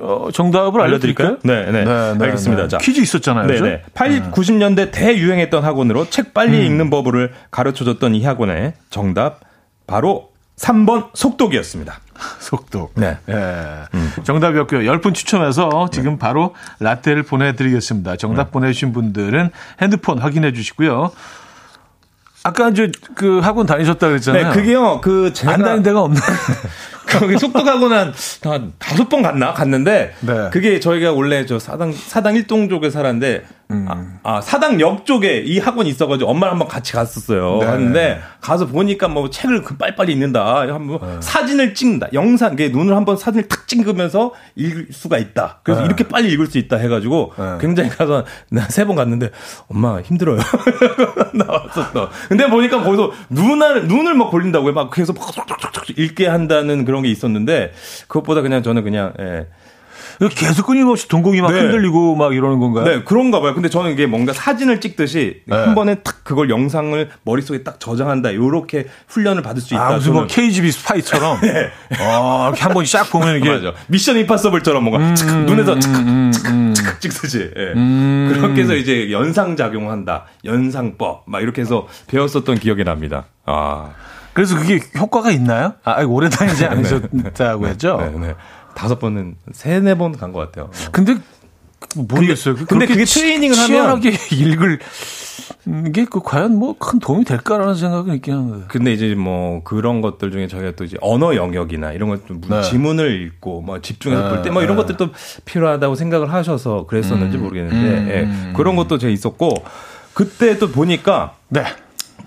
어, 정답을 알려드릴까요? 네, 네. 알겠습니다. 자. 퀴즈 있었잖아요. 네네. 그죠? 8, 90년대 대유행했던 학원으로 책 빨리 읽는 법을 가르쳐줬던 이 학원의 정답, 바로 3번 속독이었습니다. 속도. 네. 예. 정답이었고요. 10분 추첨해서 지금 바로 라떼를 보내드리겠습니다. 정답 보내주신 분들은 핸드폰 확인해 주시고요. 아까 이제 그 학원 다니셨다 그랬잖아요. 네, 그게요, 그, 제가. 안 다닌 데가 없네. 거기 속독학원 한, 한 다섯 번 갔나? 갔는데, 네. 그게 저희가 원래 저 사당, 사당 일동 쪽에 살았는데, 음. 아, 아, 사당역 쪽에 이 학원이 있어가지고 엄마랑 한번 같이 갔었어요. 네. 갔는데, 가서 보니까 뭐 책을 그 빨리빨리 읽는다. 한번 네. 사진을 찍는다. 영상, 그 눈을 한번 사진을 탁 찍으면서 읽을 수가 있다. 그래서 네. 이렇게 빨리 읽을 수 있다 해가지고, 네. 굉장히 가서, 나세번 갔는데, 엄마 힘들어요. 나왔었어. 근데 보니까 거기서 눈을, 눈을 막 돌린다고요. 막 계속 막 읽게 한다는 그런 게 있었는데, 그것보다 그냥 저는 그냥, 예. 계속 끊임없이 동공이 막 네. 흔들리고 막 이러는 건가요? 네, 그런가 봐요. 근데 저는 이게 뭔가 사진을 찍듯이 네. 한 번에 딱 그걸 영상을 머릿속에 딱 저장한다. 요렇게 훈련을 받을 수 있다. 아, 무슨 뭐. KGB 스파이처럼. 어, 이렇게 한번싹 보면 이게. 맞아. 미션 임파서블처럼 뭔가 착, 눈에서 착, 음, 음. 착 찍듯이. 예. 음. 그렇게 해서 이제 연상 작용한다. 연상법. 막 이렇게 해서 배웠었던 기억이 납니다. 아. 그래서 그게 효과가 있나요? 아, 오래 다니지 않으셨다고 했죠? 네, 네. 다섯 번은 세네 번 간 것 같아요. 근데 모르겠어요. 근데 그게 트레이닝을 하면- 치열하게 읽을 게그 과연 뭐 큰 도움이 될까라는 생각은 있긴 한데. 근데 이제 뭐 그런 것들 중에 저희가 또 이제 언어 영역이나 이런 것좀 네. 지문을 읽고 뭐 집중해서 네, 볼때뭐 이런 네. 것들도 필요하다고 생각을 하셔서 그랬었는지 음, 모르겠는데 음, 예, 그런 것도 제가 있었고 그때 또 보니까 네.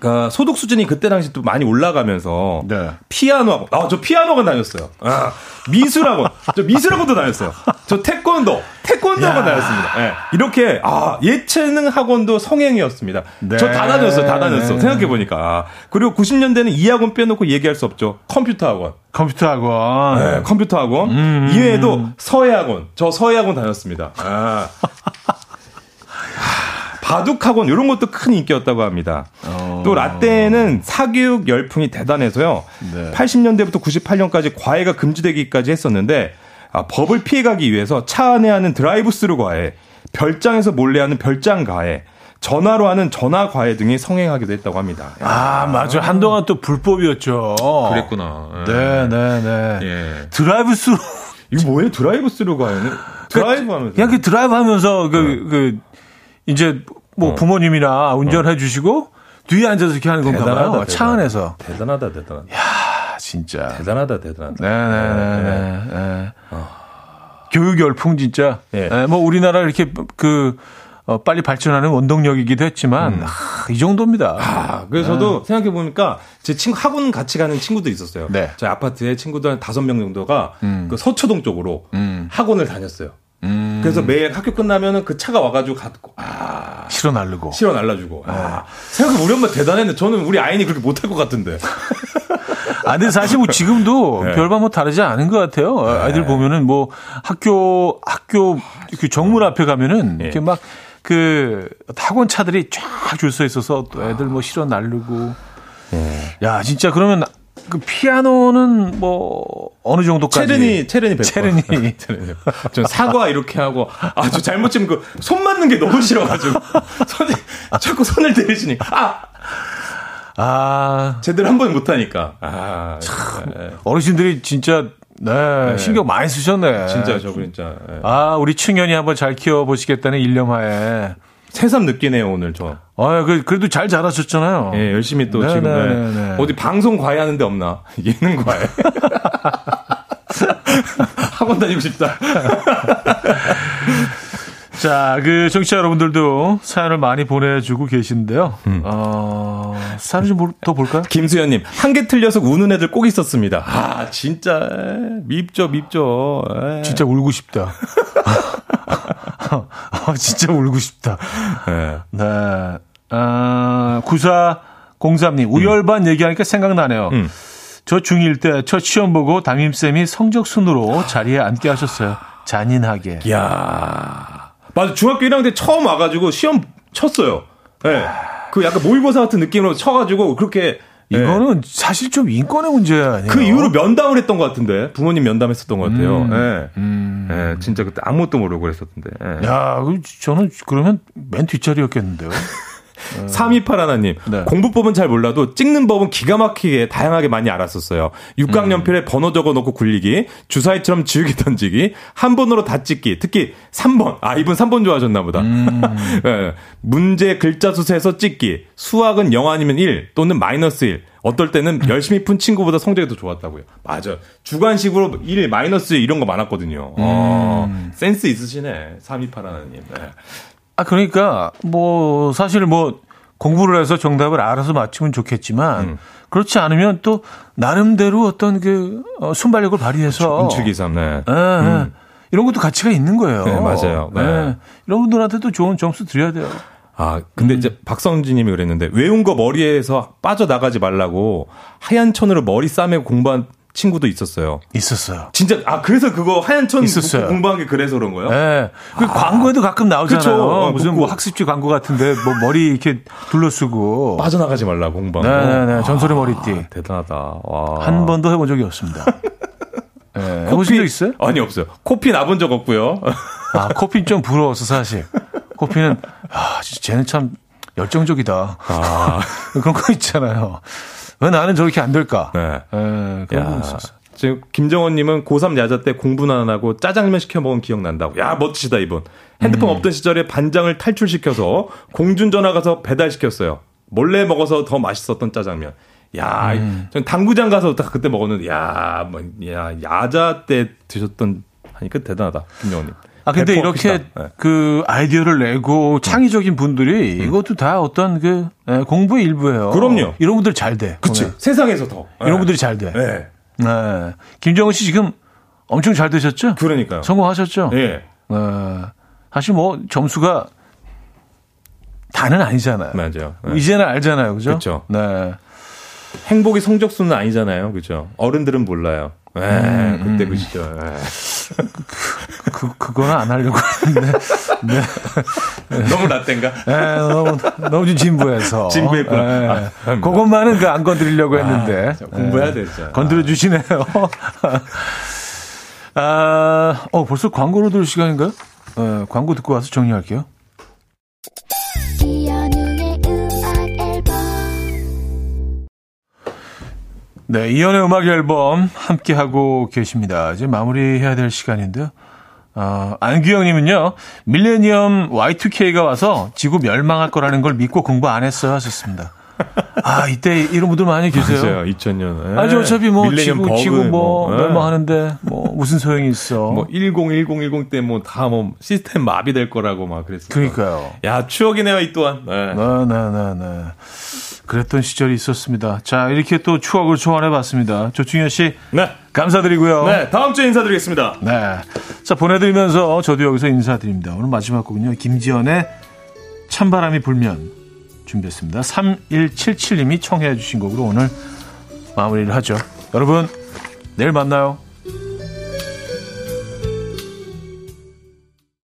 그러니까 소득 수준이 그때 당시 또 많이 올라가면서 네. 피아노 학원 아 저 피아노 학원 다녔어요. 아, 미술 학원 저 미술 학원도 다녔어요. 저 태권도 태권도 학원 다녔습니다. 예. 이렇게 아 예체능 학원도 성행이었습니다. 네. 저 다 다녔어요. 다 다녔어. 네. 생각해 보니까 아, 그리고 90년대는 이 학원 빼놓고 얘기할 수 없죠. 컴퓨터 학원. 컴퓨터 학원. 네, 컴퓨터 학원. 음. 이외에도 서예 학원. 저 서예 학원 다녔습니다. 아. 하, 바둑 학원 이런 것도 큰 인기였다고 합니다. 어. 또 라떼는 사교육 열풍이 대단해서요. 네. 80년대부터 98년까지 과외가 금지되기까지 했었는데 아, 법을 피해가기 위해서 차 안에 하는 드라이브스루 과외, 별장에서 몰래 하는 별장 과외, 전화로 하는 전화 과외 등이 성행하기도 했다고 합니다. 아, 맞아. 한동안 또 불법이었죠. 그랬구나. 네, 네, 네. 예. 드라이브 스루. 이거 뭐예요? 드라이브 스루 과외는? 드라이브 하면서. 그냥 그 드라이브 하면서 그, 그, 이제 뭐 어. 부모님이나 운전해 주시고 뒤에 앉아서 이렇게 하는 건가 봐요. 차 대단하다. 안에서. 대단하다, 대단하다. 아, 진짜. 대단하다, 대단하다. 네네네. 네. 교육 열풍 진짜. 예. 네, 뭐 우리나라 이렇게 그 어, 빨리 발전하는 원동력이기도 했지만 아, 이 정도입니다. 아, 그래서 저도 생각해 보니까 제 친구 학원 같이 가는 친구도 있었어요. 네. 저희 아파트에 친구들 한 다섯 명 정도가 음. 그 서초동 쪽으로 음. 학원을 다녔어요. 음. 그래서 매일 학교 끝나면은 그 차가 와가지고 갖고 아 실어 날르고. 실어 날라주고. 아, 생각해 우리 엄마 대단했네. 저는 우리 아이니 그렇게 못할 것 같은데. 아, 근데 사실 뭐 지금도 네. 별반 뭐 다르지 않은 것 같아요. 아이들 보면은 뭐 학교, 학교 그 정문 앞에 가면은 예. 이렇게 막 그 학원 차들이 쫙 줄 서 있어서 또 애들 뭐 실어 날르고. 예. 야, 진짜 그러면 그 피아노는 뭐 어느 정도까지? 체르니 체르니 백 체르니. 체르니. 전 사과 이렇게 하고 아주 잘못 치면 그 손 맞는 게 너무 싫어가지고 손이 자꾸 손을 들이시니까 아 아, 제대로 한 번 못하니까 아 예. 어르신들이 진짜 네, 신경 많이 쓰셨네. 진짜 저 진짜 예. 아, 우리 충현이 한번 잘 키워보시겠다는 일념하에. 새삼 느끼네요 오늘 저. 아, 그, 그래도 잘 자라셨잖아요. 예, 열심히 또 네, 지금 네, 예. 네, 네. 어디 방송 과외하는데 없나? 예능 과외. 학원 다니고 싶다. 자, 그 청취자 여러분들도 사연을 많이 보내주고 계신데요. 음. 어, 사연 좀 더 볼까요? 김수현님 한 개 틀려서 우는 애들 꼭 있었습니다. 아 진짜 밉죠 밉죠. 예. 진짜 울고 싶다. 아, 진짜 울고 싶다. 예. 네. 아, 9403님, 우열반 얘기하니까 생각나네요. 음. 저 중1 때 첫 시험 보고 담임쌤이 성적 순으로 자리에 앉게 하셨어요. 잔인하게. 이야. 맞아. 중학교 1학년 때 처음 와가지고 시험 쳤어요. 예. 그 약간 모의고사 같은 느낌으로 쳐가지고 그렇게. 예. 이거는 사실 좀 인권의 문제 아니에요? 그 이후로 면담을 했던 것 같은데. 부모님 면담했었던 것 같아요. 음. 예. 음. 예. 진짜 그때 아무것도 모르고 그랬었던데. 예. 야, 그 저는 그러면 맨 뒷자리였겠는데요. 328 하나님. 네. 공부법은 잘 몰라도 찍는 법은 기가 막히게 다양하게 많이 알았었어요. 육각연필에 번호 적어 놓고 굴리기, 주사위처럼 지우개 던지기, 한 번으로 다 찍기, 특히 3번. 아, 이분 3번 좋아하셨나 보다. 예. 문제 글자 수세에서 찍기, 수학은 0 아니면 1 또는 마이너스 1. 어떨 때는 열심히 푼 친구보다 성적이 더 좋았다고요. 맞아. 주관식으로 1, 마이너스 1 이런 거 많았거든요. 어, 센스 있으시네. 328 하나님. 네. 아, 그러니까, 뭐, 사실 뭐, 공부를 해서 정답을 알아서 맞추면 좋겠지만, 음. 그렇지 않으면 또, 나름대로 어떤 그, 어, 순발력을 발휘해서. 운칠기삼, 네. 예, 예. 이런 것도 가치가 있는 거예요. 네, 맞아요. 네. 예. 이런 분들한테도 좋은 점수 드려야 돼요. 아, 근데 이제 박성진 님이 그랬는데, 외운 거 머리에서 빠져나가지 말라고 하얀 천으로 머리 싸매고 공부한 친구도 있었어요. 있었어요. 진짜, 아, 그래서 그거 하얀 천 있었어요. 공부한 게 그래서 그런 거예요? 예. 그 광고에도 가끔 나오잖아요. 그쵸. 어, 무슨. 뭐 학습지 광고 같은데, 뭐 머리 이렇게 둘러쓰고. 빠져나가지 말라, 거. 네네네. 전설의 머리띠. 아, 대단하다. 와. 한 번도 해본 적이 없습니다. 예. 해보신 적 있어요? 아니, 없어요. 코피 나본 적 없고요. 아, 코피는 좀 부러워서 사실. 코피는, 아, 진짜 쟤는 참 열정적이다. 아. 그런 거 있잖아요. 왜 나는 저렇게 안 될까? 네. 예, 그런. 있었어. 지금 김정원님은 고3 야자 때 공부는 안 하고 짜장면 시켜 먹은 기억 난다고. 야 멋지다 이분. 핸드폰 음. 없던 시절에 반장을 탈출시켜서 공중전화 가서 배달 시켰어요. 몰래 먹어서 더 맛있었던 짜장면. 야, 음. 전 당구장 가서 딱 그때 먹었는데, 야, 뭐, 야, 야자 때 드셨던 하니까 대단하다, 김정원님. 아, 근데 이렇게. 네. 그 아이디어를 내고 창의적인 분들이 이것도 다 어떤 그 예, 공부의 일부예요. 그럼요. 이런 분들 잘 돼. 그치. 세상에서 더. 이런 네. 분들이 잘 돼. 네. 네. 김정은 씨 지금 엄청 잘 되셨죠? 그러니까요. 성공하셨죠? 예. 어, 사실 뭐 점수가 다는 아니잖아요. 맞아요. 네. 이제는 알잖아요. 그죠? 그쵸. 네. 행복이 성적순은 아니잖아요. 그죠? 어른들은 몰라요. 에, 음, 그때 그 시절. 에. 그, 그거는 안 하려고 했는데. 네. 너무 라떼인가? 네, 너무, 너무 좀 진부해서. 진부했구나. 네. 아. 그것만은 그 안 건드리려고 했는데. 아, 공부해야 돼, 진짜. 건드려 주시네요. 아, 어, 벌써 광고로 들 시간인가요? 네, 광고 듣고 와서 정리할게요. 네, 이연의 음악 앨범 함께 하고 계십니다. 이제 마무리해야 될 시간인데요. 어, 안규영님은요, 밀레니엄 Y2K가 와서 지구 멸망할 거라는 걸 믿고 공부 안 했어요 하셨습니다. 아, 이때 이런 분들 많이 계세요. 맞아요. 2000년. 아니, 어차피 뭐, 지구, 버그 지구 뭐, 뭐, 예. 멸망하는데, 뭐, 무슨 소용이 있어. 뭐 10, 10, 10 때 뭐 다 뭐 시스템 마비될 거라고 막 그랬어요. 그러니까요. 야, 추억이네요, 이 또한. 네. 네, 네, 네, 네. 그랬던 시절이 있었습니다. 자, 이렇게 또 추억을 소환해 봤습니다. 조충현 씨, 네. 감사드리고요. 네, 다음 주에 인사드리겠습니다. 네. 자, 보내드리면서 저도 여기서 인사드립니다. 오늘 마지막 곡은요, 김지연의 찬바람이 불면 준비했습니다. 3177님이 청해 주신 곡으로 오늘 마무리를 하죠. 여러분, 내일 만나요.